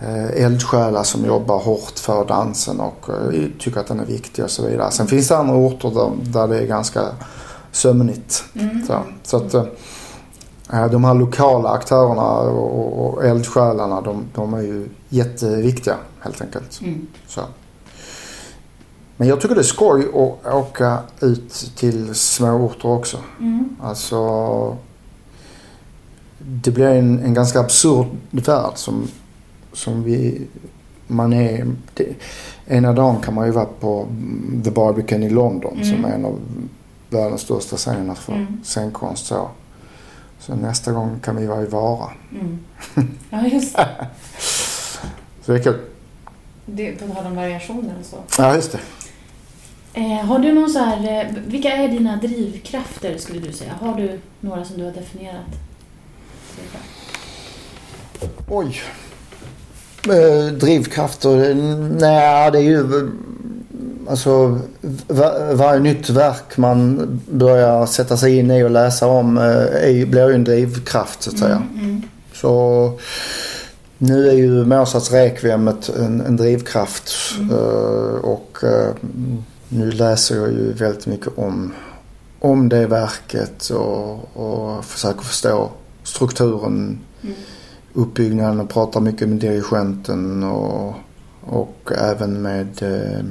eh, eldsjälar som jobbar hårt för dansen och eh, tycker att den är viktig och så vidare. Sen finns det andra orter där, där det är ganska sömnigt. Mm. Så, så att eh, de här lokala aktörerna och, och eldsjälarna de, de är ju jätteviktiga helt enkelt. Mm. Så. Men jag tycker det är skoj att åka ut till små orter också. Mm. Alltså det blir en, en ganska absurd värld som, som vi, man är. Det, ena dagen kan man ju vara på The Barbican i London Mm. som är en av världens största scener för Mm. scenkonst. Så. så nästa gång kan vi vara i Vara. Mm. Ja, just det. Så det är kul. det. På tal om variationer och så. Ja, just det. Eh, har du någon så här... Eh, vilka är dina drivkrafter, skulle du säga? Har du några som du har definierat? Oj. Eh, drivkrafter? eh, Nej, det är ju... Alltså va- varje nytt verk man börjar sätta sig in i och läsa om eh, är, blir ju en drivkraft så att säga. Mm, mm. Så nu är ju Mozarts Requiem en, en drivkraft. Mm. eh, och eh, nu läser jag ju väldigt mycket om, om det verket och, och försöker förstå strukturen Mm. uppbyggnaden och pratar mycket med dirigenten och, och även med eh,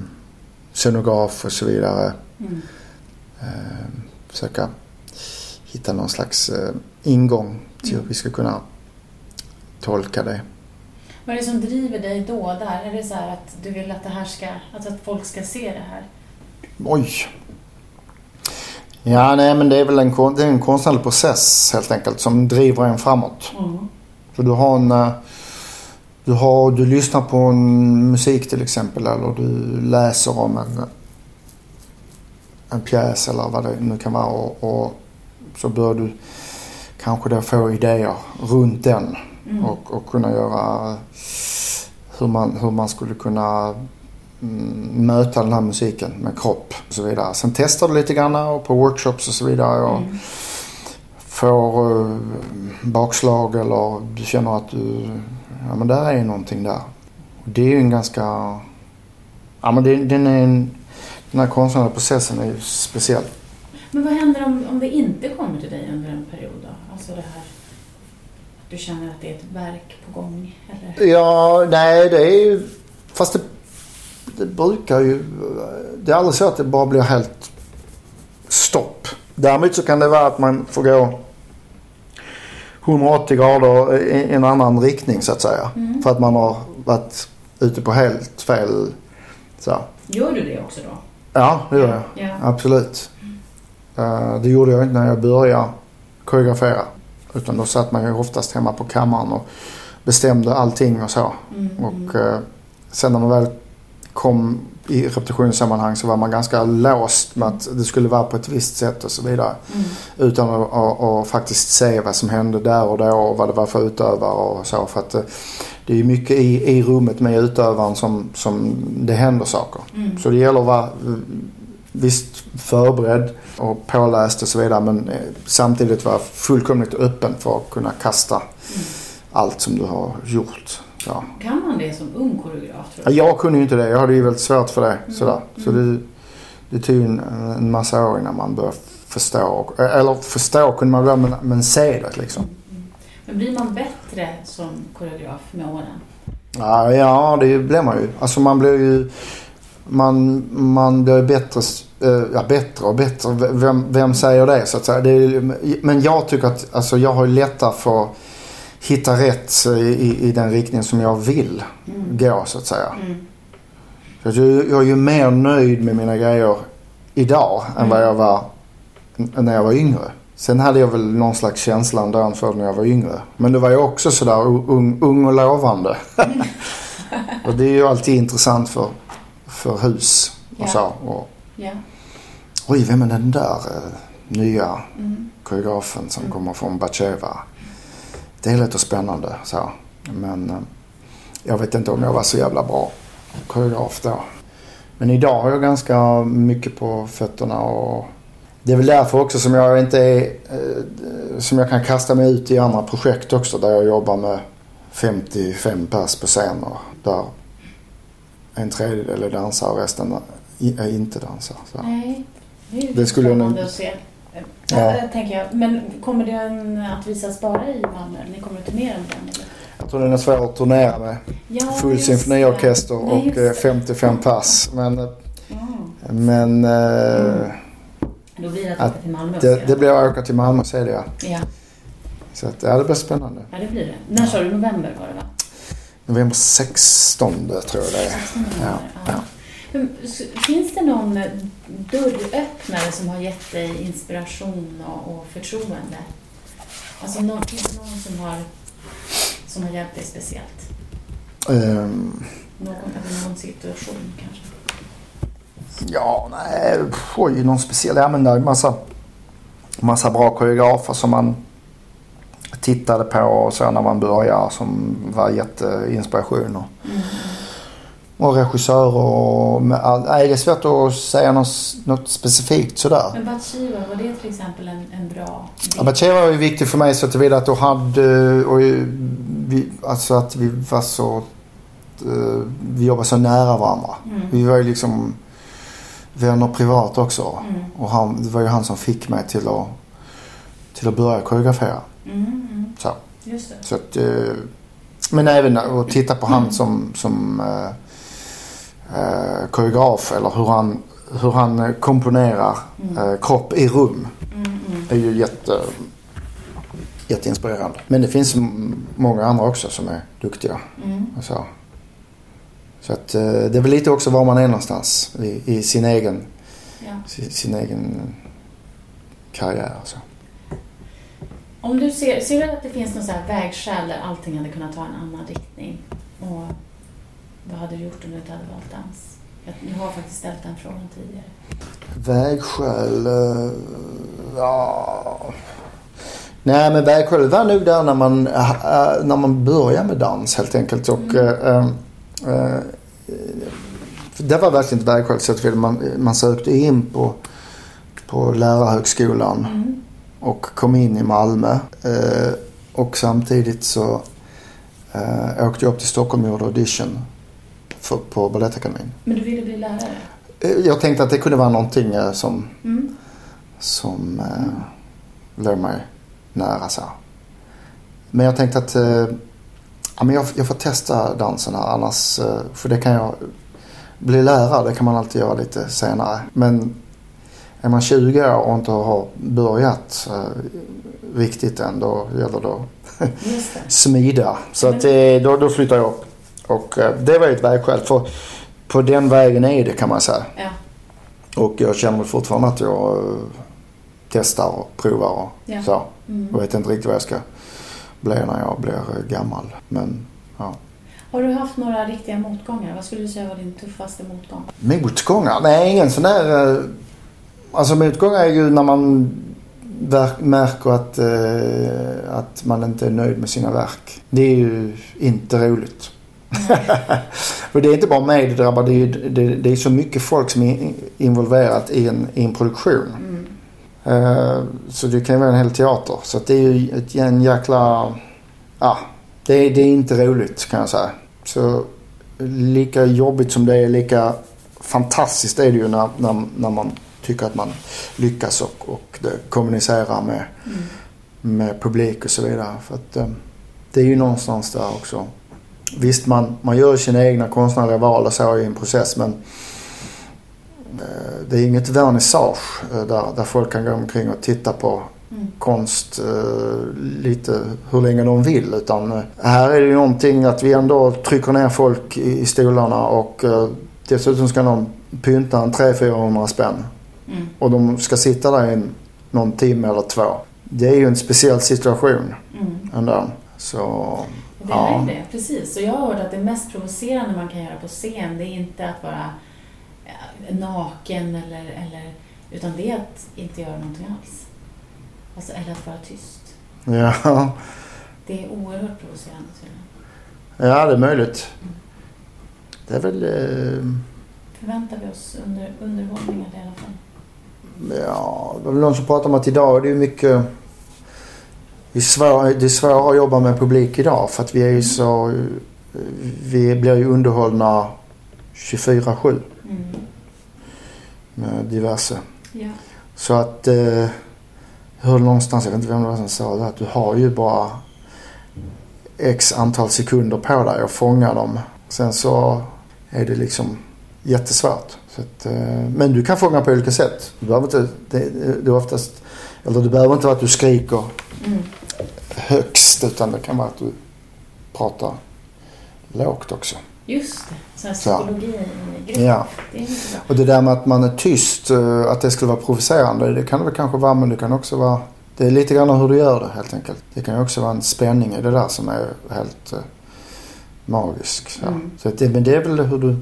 scenograf och så vidare. Mm. Eh, försöka hitta någon slags eh, ingång till hur vi ska kunna tolka det. Vad är det som driver dig då där? Är det så här att du vill att det här ska, alltså att folk ska se det här? Oj! Ja, nej men det är väl en, det är en konstnärlig process helt enkelt som driver en framåt. Mm. Så du har en... eh, Du, har, du lyssnar på en musik till exempel eller du läser om en, en pjäs eller vad det nu kan vara och, och så bör du kanske då få idéer runt den Mm. och, och kunna göra hur man, hur man skulle kunna möta den här musiken med kropp och så vidare. Sen testar du lite grann och på workshops och så vidare. Och Mm. får eh, bakslag eller du känner att du, ja men där är någonting där. Det är ju en ganska, ja men det, den är en, den här konstnärliga processen är ju speciell. Men vad händer om, om det inte kommer till dig under en period då? Alltså det här att du känner att det är ett verk på gång? Eller? Ja, nej det är ju, fast det, det brukar ju, det är aldrig så att det bara blir helt stopp. Däremot så kan det vara att man får gå 180 grader i en annan riktning så att säga. Mm. För att man har varit ute på helt fel så. Gör du det också då? Ja, det gör jag. Ja. Absolut. Eh, det gjorde jag inte när jag började koreografera. Utan då satt man ju oftast hemma på kammaren och bestämde allting och så. Mm. Och eh, sen när man väl kom i repetitionssammanhang så var man ganska låst med att det skulle vara på ett visst sätt och så vidare. Mm. Utan att, att, att faktiskt se vad som hände där och då och vad det var för utövare och så. För att eh, det är mycket i, i rummet med utövaren som, som det händer saker. Mm. Så det gäller att vara eh, visst förberedd och påläst och så vidare men eh, samtidigt vara fullkomligt öppen för att kunna kasta Mm. allt som du har gjort. Ja. Kan man det som ung koreograf tror Ja, du? Jag kunde ju inte det. Jag hade ju väldigt svårt för det. Mm. Sådär. Så det, det tog ju en, en massa år innan man började förstå. Eller förstå kunde man väl men, men se det liksom. Mm. Men blir man bättre som koreograf med åren? Ja, ja det blir man ju. Alltså man blir ju... Man, man blir ju bättre, eh, ja, bättre och bättre. Vem, vem säger det så att säga? Det är, men jag tycker att alltså, jag har ju lättare för hitta rätt i, i, den riktning som jag vill Mm. gå så att säga. Mm. Så jag, jag är ju mer nöjd med mina grejer idag än vad jag var när jag var yngre. Sen hade jag väl någon slags känsla ändå för när jag var yngre. Men det var ju också sådär ung, ung och lovande. och det är ju alltid intressant för, för hus och Ja. så. Och, Ja. oj, vem är den där eh, nya Mm. koreografen som Mm. kommer från Batsheva? Det är lite spännande så. Men eh, jag vet inte om jag var så jävla bra koreograf då. Men idag har jag ganska mycket på fötterna och det är väl därför också som jag inte är, eh, som jag kan kasta mig ut i andra projekt också där jag jobbar med 55 pers på scen och där en tredjedel är dansare och resten är inte dansare. Så. Nej, det är Det skulle jag nog- att se. Ja. Det tänker jag. Men kommer den att visas bara i Malmö? Ni kommer att turnera med den? Eller? Jag tror den är svår att turnera med. Ja, Full symfoniorkester. Nej, och just eh, det. 55 pers. Men, Mm. men Mm. Då blir det att åka till Malmö det, det blir att åka till Malmö och se det. ja. Ja. Så att, ja, det blir spännande. ja, det blir det. När sa du? November var det va? November 16 tror jag det är. 16 november, Ja, ja. Finns det någon eh, dörröppnare som har gett dig inspiration och, och förtroende? Alltså någon, finns det någon som har, som har hjälpt dig speciellt? Ehm, Någon, eller någon situation kanske? ja, nej, oj, någon speciell. Ja, men det är en massa, massa bra koreografer som man tittade på och så när man började som var jätteinspiration. Och, Mm. Och regissörer och med all, nej, det är svårt att säga något, något specifikt sådär. Men Bathsheba, var det till exempel en, en bra Ja, Batsheva var ju viktig för mig så tillvida att då hade och vi, alltså att vi var så eh, vi jobbade så nära varandra. Mm. Vi var ju liksom vänner privat också. Mm. Och han, det var ju han som fick mig till att, till att börja koreografera. Mm, mm. Så, Just det. så att, eh, men även att titta på han som, som eh, koreograf eller hur han, hur han komponerar eh, kropp i rum. Mm, mm. är ju jätte, jätteinspirerande. Men det finns många andra också som är duktiga. Mm. Så, så att, eh, det är väl lite också var man är någonstans i, i sin egen, Ja. sin, sin egen karriär. Så. Om du ser, ser du att det finns någon så här vägskäl där allting hade kunnat ta en annan riktning? Och vad hade du gjort om du inte hade valt dans? Jag, har faktiskt ställt den frågan tidigare. Vägskäl, eh, ja... Nej men vägskälet var nog där när man, eh, när man började med dans helt enkelt. Och, eh, eh, det var verkligen ett vägskäl. Så att man, man sökte in på, på lärarhögskolan Mm. och kom in i Malmö. Eh, och samtidigt så eh, åkte jag upp till Stockholm och gjorde audition för, på Balettakademin. Men du ville bli lärare? Eh, Jag tänkte att det kunde vara någonting eh, som Mm. som eh, låg mig nära så. Men jag tänkte att eh, ja, men jag, jag får testa dansen här annars. Eh, för det kan jag bli lärare, det kan man alltid göra lite senare. Men är man 20 år och inte har börjat riktigt än då gäller det att smida. Så att, då, då flyttar jag upp. Och eh, det var ju ett vägskäl. För på den vägen är det kan man säga. Ja. Och jag känner fortfarande att jag eh, testar och provar och Ja. så. Mm. Jag vet inte riktigt vad jag ska bli när jag blir gammal. Men ja. Har du haft några riktiga motgångar? Vad skulle du säga var din tuffaste motgång? Motgångar? Nej, ingen sån där... eh, Alltså motgångar är ju när man märker att, eh, att man inte är nöjd med sina verk. Det är ju inte roligt. För det är inte bara mig det drabbar. Det är, det, det är så mycket folk som är involverat i en, i en produktion. Mm. Eh, Så det kan ju vara en hel teater. Så det är ju ett, en jäkla... Ja, det är, det är inte roligt kan jag säga. Så lika jobbigt som det är, lika fantastiskt är det ju när, när, när man tycker att man lyckas och, och det kommunicerar med, Mm. med publik och så vidare. För att eh, det är ju någonstans där också. Visst, man, man gör sina egna konstnärliga val och så i en process men eh, det är inget vernissage eh, där, där folk kan gå omkring och titta på Mm. konst eh, lite hur länge de vill. Utan här är det ju någonting att vi ändå trycker ner folk i, i stolarna och dessutom ska någon pynta en 300-400 spänn. Mm. Och de ska sitta där i någon timme eller två. Det är ju en speciell situation Mm. ändå. Så Det är ju det, precis. Och jag har hört att det mest provocerande man kan göra på scen, det är inte att vara ja, naken eller, eller utan det är att inte göra någonting alls. Alltså, eller att vara tyst. ja, Det är oerhört provocerande tydligen. ja det är möjligt. Det är väl... Eh, Förväntar vi oss under, underhållningar i alla fall. Ja, det var väl någon som pratade om att idag är det ju mycket... Det är, svår, det är svårare att jobba med publik idag för att vi är ju så... Vi blir ju underhållna 24-7 Mm. med diverse. Ja. Så att... Eh, hörde någonstans, jag vet inte vem det var som sa det, att du har ju bara x antal sekunder på dig att fånga dem. Sen så är det liksom jättesvårt. Så att, eh, men du kan fånga på olika sätt. Du behöver inte, det, det är oftast, eller det behöver inte vara att du skriker Mm. Högst utan det kan vara att du pratar lågt också. Just det, så här Så. psykologi i grupp. Ja. Det. Och det där med att man är tyst, eh, att det skulle vara provocerande, det kan det väl kanske vara men det kan också vara det är lite grann hur du gör det helt enkelt. Det kan ju också vara en spänning i det där som är helt eh, magisk. Så, Mm. så att det, men det är väl hur du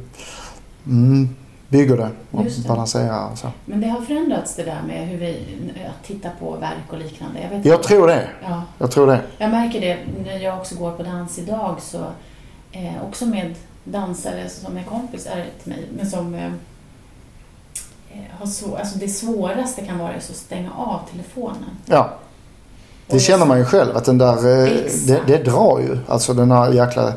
mm, bygger det och det. balanserar så. Men det har förändrats det där med hur vi, att titta på verk och liknande. Jag, vet Jag inte. tror det. Ja, Jag tror det. jag märker det när jag också går på dans idag så eh, också med dansare som är kompisar till mig men som eh, eh, har svår, alltså det svåraste kan vara att stänga av telefonen. Ja. Det känner man ju själv att den där, eh, det, det drar ju. Alltså den här jäkla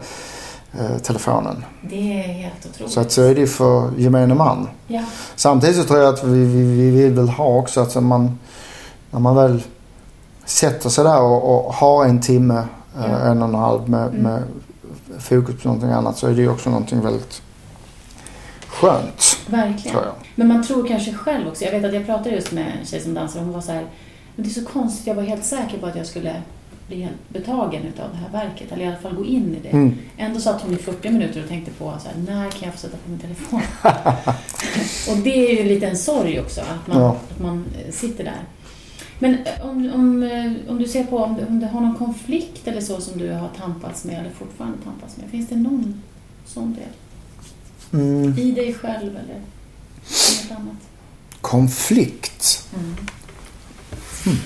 telefonen. Det är helt otroligt. Så att så är det för gemene man. Ja, Samtidigt så tror jag att vi, vi, vi vill ha också att man, när man väl sätter sig där och, och har en timme, eh, Ja. en och en halv med, Mm. med fokus på någonting annat så är det ju också någonting väldigt skönt. Verkligen. Men man tror kanske själv också. Jag vet att jag pratade just med en tjej som dansar och hon var så här, men det är så konstigt, jag var helt säker på att jag skulle bli betagen utav det här verket, eller i alla fall gå in i det. Mm. Ändå satt hon i 40 minuter och tänkte på så här, när kan jag få sätta på min telefon? och det är ju lite en sorg också, att man, Ja. att man eh, sitter där. Men eh, om, om, eh, om du ser på om du, om du har någon konflikt eller så som du har tampats med eller fortfarande tampas med, finns det någon sån del? Mm. I dig själv eller något annat? Konflikt. Mm.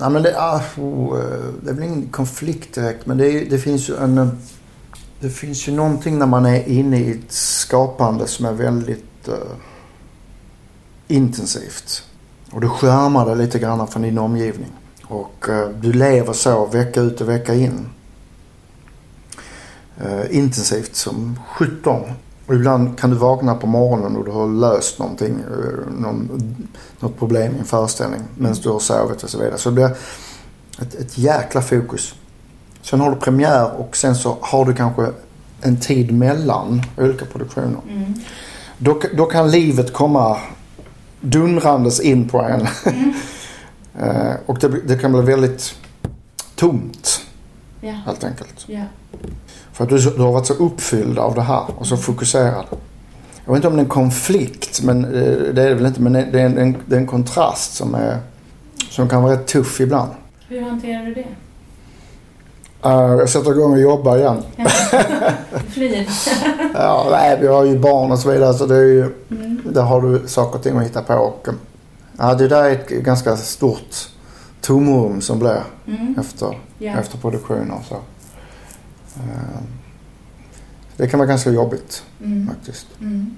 Nej, men det, är, oh, eh, det är väl ingen konflikt direkt, men det, det finns ju en... Eh, det finns ju någonting när man är inne i ett skapande som är väldigt uh, intensivt. Och du skärmar dig lite grann från din omgivning. Och uh, du lever så vecka ut och vecka in. Uh, intensivt som 17. Och ibland kan du vakna på morgonen och du har löst någonting, eh, någon, något problem i en föreställning medan du har sovit och så vidare. Så det blir ett, ett jäkla fokus. Sen har du premiär och sen så har du kanske en tid mellan olika produktioner. Mm. Då, då kan livet komma dundrandes in på en. Mm. Eh, och det, det kan bli väldigt tomt Ja, helt enkelt. ja. För att du, du har varit så uppfylld av det här och så fokuserad. Jag vet inte om det är en konflikt, men eh, det är det väl inte. Men det är en, en, det är en kontrast som, är, som kan vara rätt tuff ibland. Hur hanterar du det? Eh, jag sätter igång och jobbar igen. Flyr? Ja, nej, vi har ju barn och så vidare så det är ju, Mm. där har du saker och ting att hitta på. Och, eh, ja, det där är ett ganska stort tomrum som blir Mm. efter, Ja. efter produktionen. och Så. Eh, Det kan vara ganska jobbigt Mm. faktiskt. Mm.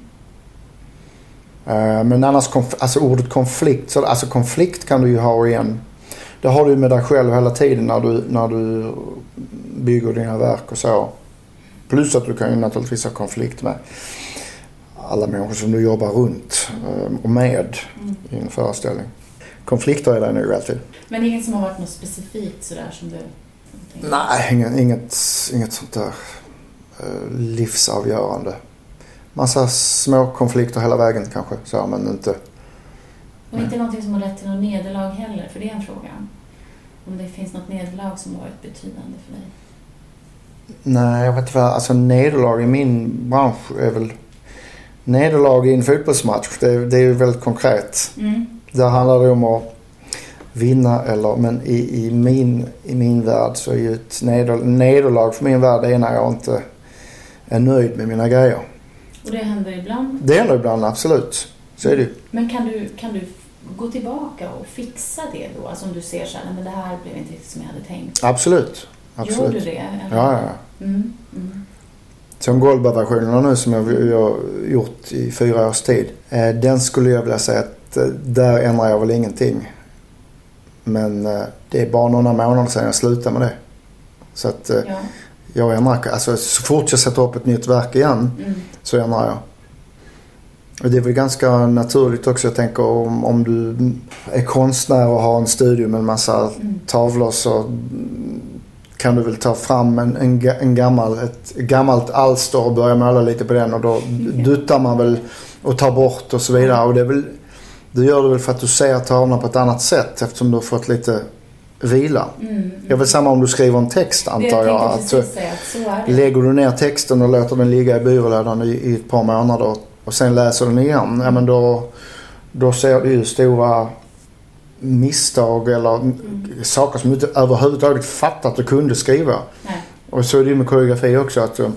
Eh, Men annars, alltså ordet konflikt, så, alltså konflikt kan du ju ha igen. Det har du med dig själv hela tiden när du, när du bygger dina verk och så. Plus att du kan ju naturligtvis ha konflikt med alla människor som du jobbar runt eh, och med Mm. i en föreställning. Konflikter är det nog alltid. Men inget som har varit något specifikt sådär som du... Nej, inget, inget, inget sånt där eh, livsavgörande. Massa små konflikter hela vägen kanske, så, men inte... Och inte någonting som har lett till något nederlag heller, för det är en fråga. Om det finns något nederlag som har varit betydande för dig? Nej, jag vet inte vad. Alltså nederlag i min bransch är väl... Nederlag i en fotbollsmatch, det, det är ju väldigt konkret. Mm. Där handlar det om att vinna eller... Men i, i, min, i min värld så är ju ett neder, nederlag för min värld det är när jag inte är nöjd med mina grejer. Och det händer ibland. Det händer ibland, absolut. Så är det. Men kan du, kan du gå tillbaka och fixa det då? Alltså om du ser så här, "Nej, men det här blev inte riktigt som jag hade tänkt. Absolut. Gör du Absolut. det? Eller? Ja, ja. Mm. Mm. Som Goldberg-versionerna nu som jag jag har gjort i fyra års tid. Eh, den skulle jag vilja säga att eh, där ändrar jag väl ingenting. Men eh, det är bara några månader sedan jag slutade med det. Så att eh, Ja. jag ändrar, alltså så fort jag sätter upp ett nytt verk igen Mm. så ändrar jag. Och det är väl ganska naturligt också. Jag tänker om, om du är konstnär och har en studio med en massa Mm. tavlor så kan du väl ta fram en, en, en gammal, ett gammalt alster och börja måla lite på den och då duttar man väl och tar bort och så vidare. Och det är väl, du gör det väl för att du ser tavlorna på ett annat sätt eftersom du har fått lite vila. Mm. Det är väl samma om du skriver en text Det antar jag Att, så det. Lägger du ner texten och låter den ligga i byrålådan i, i ett par månader och sen läser den igen. Ja, men då, då ser du ju stora misstag eller saker som du inte överhuvudtaget fattat att du kunde skriva. Nej. Och så är det ju med koreografi också. Att, eh,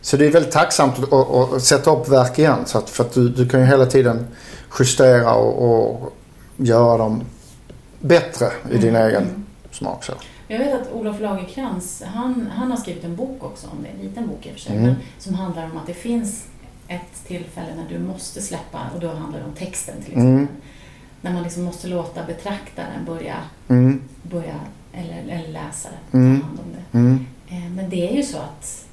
så det är väldigt tacksamt att, att, att sätta upp verk igen. Så att, för att du, du kan ju hela tiden justera och, och göra dem bättre i din Mm, egen mm. smak. Så. Jag vet att Olof Lagerkrans, han, han har skrivit en bok också om det, en liten bok i och för sig, Mm. men som handlar om att det finns ett tillfälle när du måste släppa, och då handlar det om texten till exempel. Mm. När man liksom måste låta betraktaren börja, Mm, börja eller, eller läsaren Mm. ta hand om det. mm, Eh, Men det är ju så att,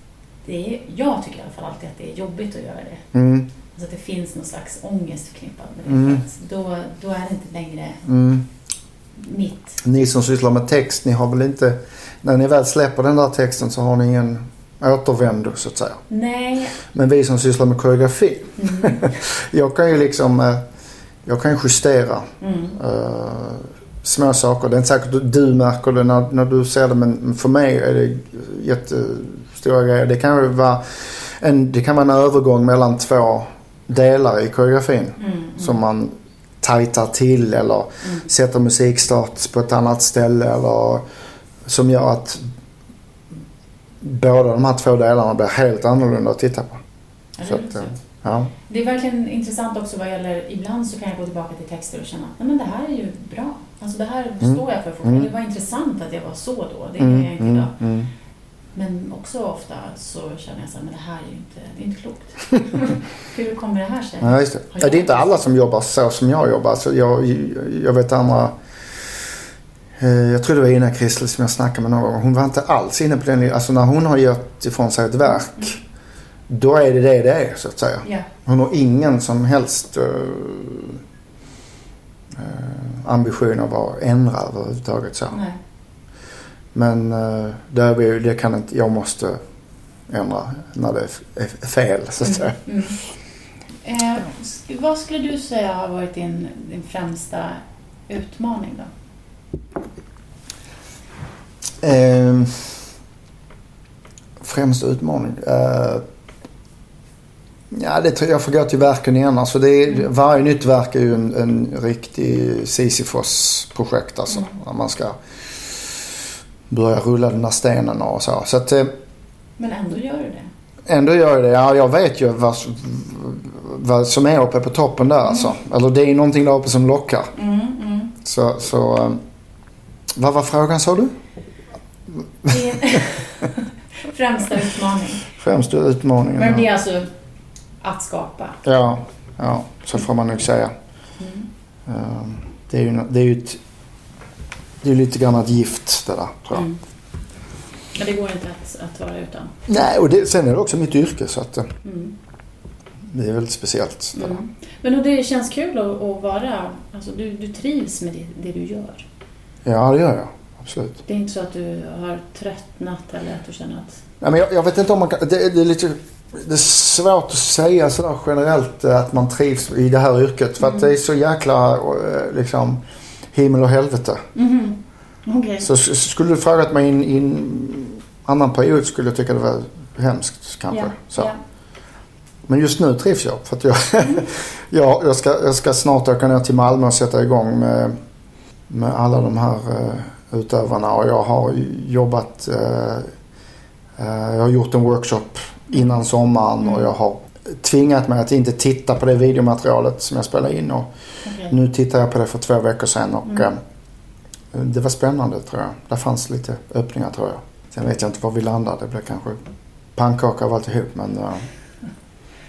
det är, jag tycker i alla fall alltid att det är jobbigt att göra det. Alltså att det finns någon slags ångest förknippad med det. Mm. Då, då är det inte längre mm. mitt. Ni som sysslar med text, ni har väl inte... När ni väl släpper den där texten så har ni ingen återvändo så att säga. Nej. Men vi som sysslar med koreografi. Mm. jag kan ju liksom eh, jag kan ju justera Mm. eh, små saker. Det är inte säkert att du märker det när, när du ser det men för mig är det jättestora grejer. Det kan ju vara en, det kan vara en övergång mellan två delar i koreografin Mm. som man tajtar till eller Mm. sätter musikstart på ett annat ställe eller som gör att båda de här två delarna blir helt annorlunda att titta på. Ja, Så är att, eh, ja. det är verkligen intressant också vad gäller, ibland så kan jag gå tillbaka till texter och känna att nej men det här är ju bra. Alltså det här Mm. står jag för fortfarande. Mm. Det var intressant att jag var så då. Det är jag inte mm, idag. mm. Men också ofta så känner jag så här, men det här är ju inte, det är inte klokt. Hur kommer det här sig? Ja, just det. Ja, det är inte alla som jobbar så som jag jobbar. Så jag, jag vet andra... eh, Jag tror det var Ina Kristel som jag snackade med någon gång. Hon var inte alls inne på den linjen. Alltså när hon har gett ifrån sig ett verk. Då är det det det är så att säga. Ja. Hon har ingen som helst uh, ambition av att ändra överhuvudtaget. Så. Nej. Men uh, det, det kan inte, jag måste ändra när det är fel så att säga. Mm. Mm. Eh, vad skulle du säga har varit din, din främsta utmaning då? Eh, främsta utmaning? Eh, ja, det tror jag får gå till verken igen. Alltså det är, varje nytt verk är ju en, en riktig Sisyfos-projekt alltså. Mm. Man ska börja rulla den där stenen och så. Så att eh, Men ändå gör du det. ändå gör jag det. Ja, jag vet ju vad, vad som är uppe på toppen där alltså. Eller det är någonting där uppe som lockar. Mm, mm. Så, så eh, vad var frågan sa du? Främsta utmaning. Främsta utmaningen? Men det är alltså att skapa. Ja, ja, så får man nog säga. Mm. Eh, Det är ju, det är ju ett, det är lite grann ett gift det där tror jag. Mm. Men det går inte att, att vara utan. Nej, och det, sen är det också mitt yrke så att eh, Mm. det är väldigt speciellt. Det. Mm. Men och det känns kul att, att vara, alltså du, du trivs med det, det du gör. Ja, det gör jag. Absolut. Det är inte så att du har tröttnat eller att du känner att... Nej, men jag, jag vet inte om man kan, det, det är lite det är svårt att säga sådär generellt eh, att man trivs i det här yrket. För att det är så jäkla eh, liksom himmel och helvete. Mhm. Okej. Så s- skulle du frågat mig i en- i en annan period skulle jag tycka det var hemskt kanske. Ja, Så. ja. Men just nu trivs jag. För att jag, jag, jag, ska, jag ska snart åka ner till Malmö och sätta igång med, med alla de här uh, utövarna. Och jag har jobbat, eh, eh, jag har gjort en workshop innan sommaren Mm. och jag har tvingat mig att inte titta på det videomaterialet som jag spelade in. Och Okej. nu tittar jag på det för två veckor sedan och Mm. eh, det var spännande tror jag. Där fanns lite öppningar tror jag. Sen vet jag inte var vi landar. Det blir kanske pannkaka av alltihop men eh,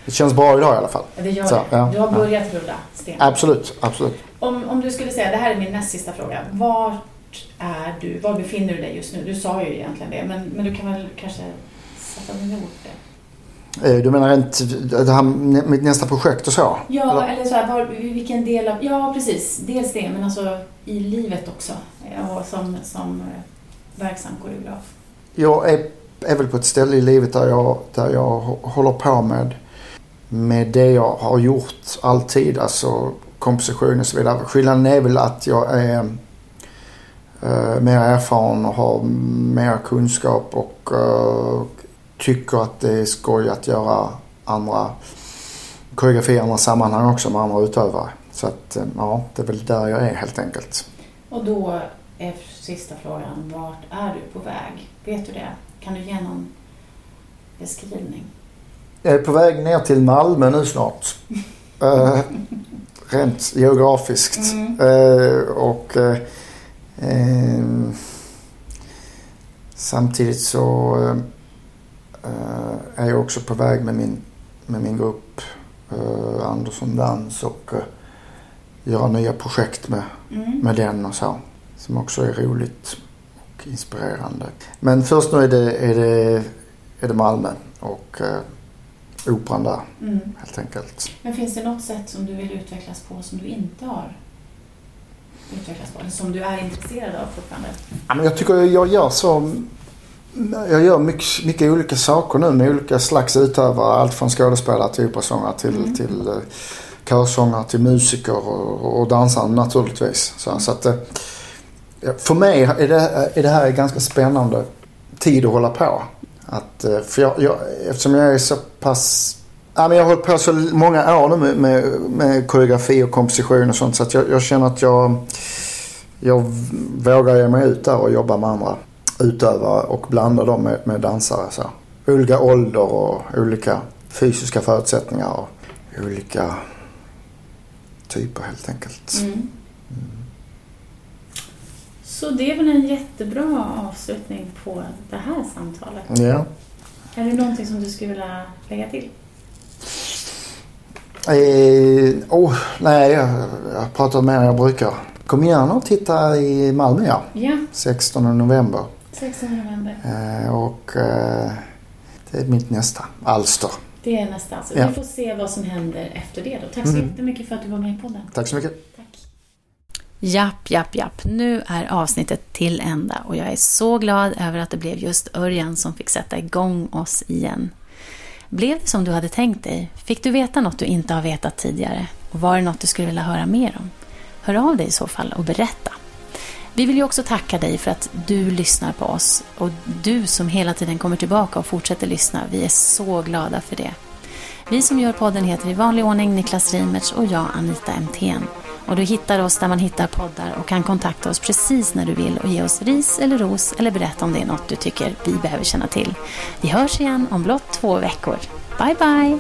det känns bra idag i alla fall. Ja, Det gör Så, det. ja, Du har ja. börjat rulla sten. Absolut, absolut. Om, om du skulle säga, det här är min näst sista fråga. Vart är du, var befinner du dig just nu? Du sa ju egentligen det, men, men du kan väl kanske sätta ord det? Eh, Du menar inte det här mitt nästa projekt och så? Ja, Eller? eller så här, var, vilken del av, ja precis, dels det, men alltså i livet också. eh, Och som, som eh, verksam koreograf. Jag är, är väl på ett ställe i livet där jag, där jag hå- håller på med, med det jag har gjort alltid. Alltså komposition och så vidare. Skillnaden är väl att jag är eh, mer erfaren och har mer kunskap och eh, tycker att det är skoj att göra andra koreografi i andra sammanhang också med andra utövare. Så att eh, ja, det är väl där jag är helt enkelt. Och då är sista frågan, vart är du på väg? Vet du det? Kan du ge någon beskrivning? Jag är på väg ner till Malmö nu snart. Eh, rent geografiskt. Mm. Eh, och eh, eh, samtidigt så eh, är jag också på väg med min, med min grupp eh, Andersson Dans och eh, göra nya projekt med, Mm. med den och så. Som också är roligt och inspirerande. Men först nu är det, är det, är det Malmö och eh, operan där Mm. helt enkelt. Men finns det något sätt som du vill utvecklas på som du inte har utvecklats på? Eller som du är intresserad av fortfarande? Ja, men jag tycker jag gör så Jag gör mycket, mycket olika saker nu med olika slags utövare. Allt från skådespelare till operasångare till, mm. till uh, körsångare till musiker och, och dansare naturligtvis. Så, så att, uh, för mig är det, är det här ganska spännande tid att hålla på. Att, uh, för jag, jag, eftersom jag är så pass Ja, men jag har hållit på så många år nu med, med, med koreografi och komposition och sånt så att jag, jag känner att jag, jag vågar ge mig ut där och jobba med andra utövare och blanda dem med, med dansare. Så. Olika ålder och olika fysiska förutsättningar och olika typer helt enkelt. Mm. Mm. Så det är väl en jättebra avslutning på det här samtalet? Ja. Är det någonting som du skulle vilja lägga till? Eh, oh, nej, jag, jag pratar mer än jag brukar. Kom gärna och titta i Malmö ja. ja. 16 november. 16 november. Eh, och eh, det är mitt nästa alster. Det är nästa alltså. Ja. Vi får se vad som händer efter det då. Tack så mm. jättemycket för att du var med i podden. Tack så mycket. Tack. Japp, japp, japp. Nu är avsnittet till ända och jag är så glad över att det blev just Örjan som fick sätta igång oss igen. Blev det som du hade tänkt dig? Fick du veta något du inte har vetat tidigare? Och var det något du skulle vilja höra mer om? Hör av dig i så fall och berätta. Vi vill ju också tacka dig för att du lyssnar på oss och du som hela tiden kommer tillbaka och fortsätter lyssna. Vi är så glada för det. Vi som gör podden heter i vanlig ordning Niklas Reimertz och jag Anita Emthén. Och du hittar oss där man hittar poddar och kan kontakta oss precis när du vill och ge oss ris eller ros eller berätta om det är något du tycker vi behöver känna till. Vi hörs igen om blott två veckor. Bye, bye.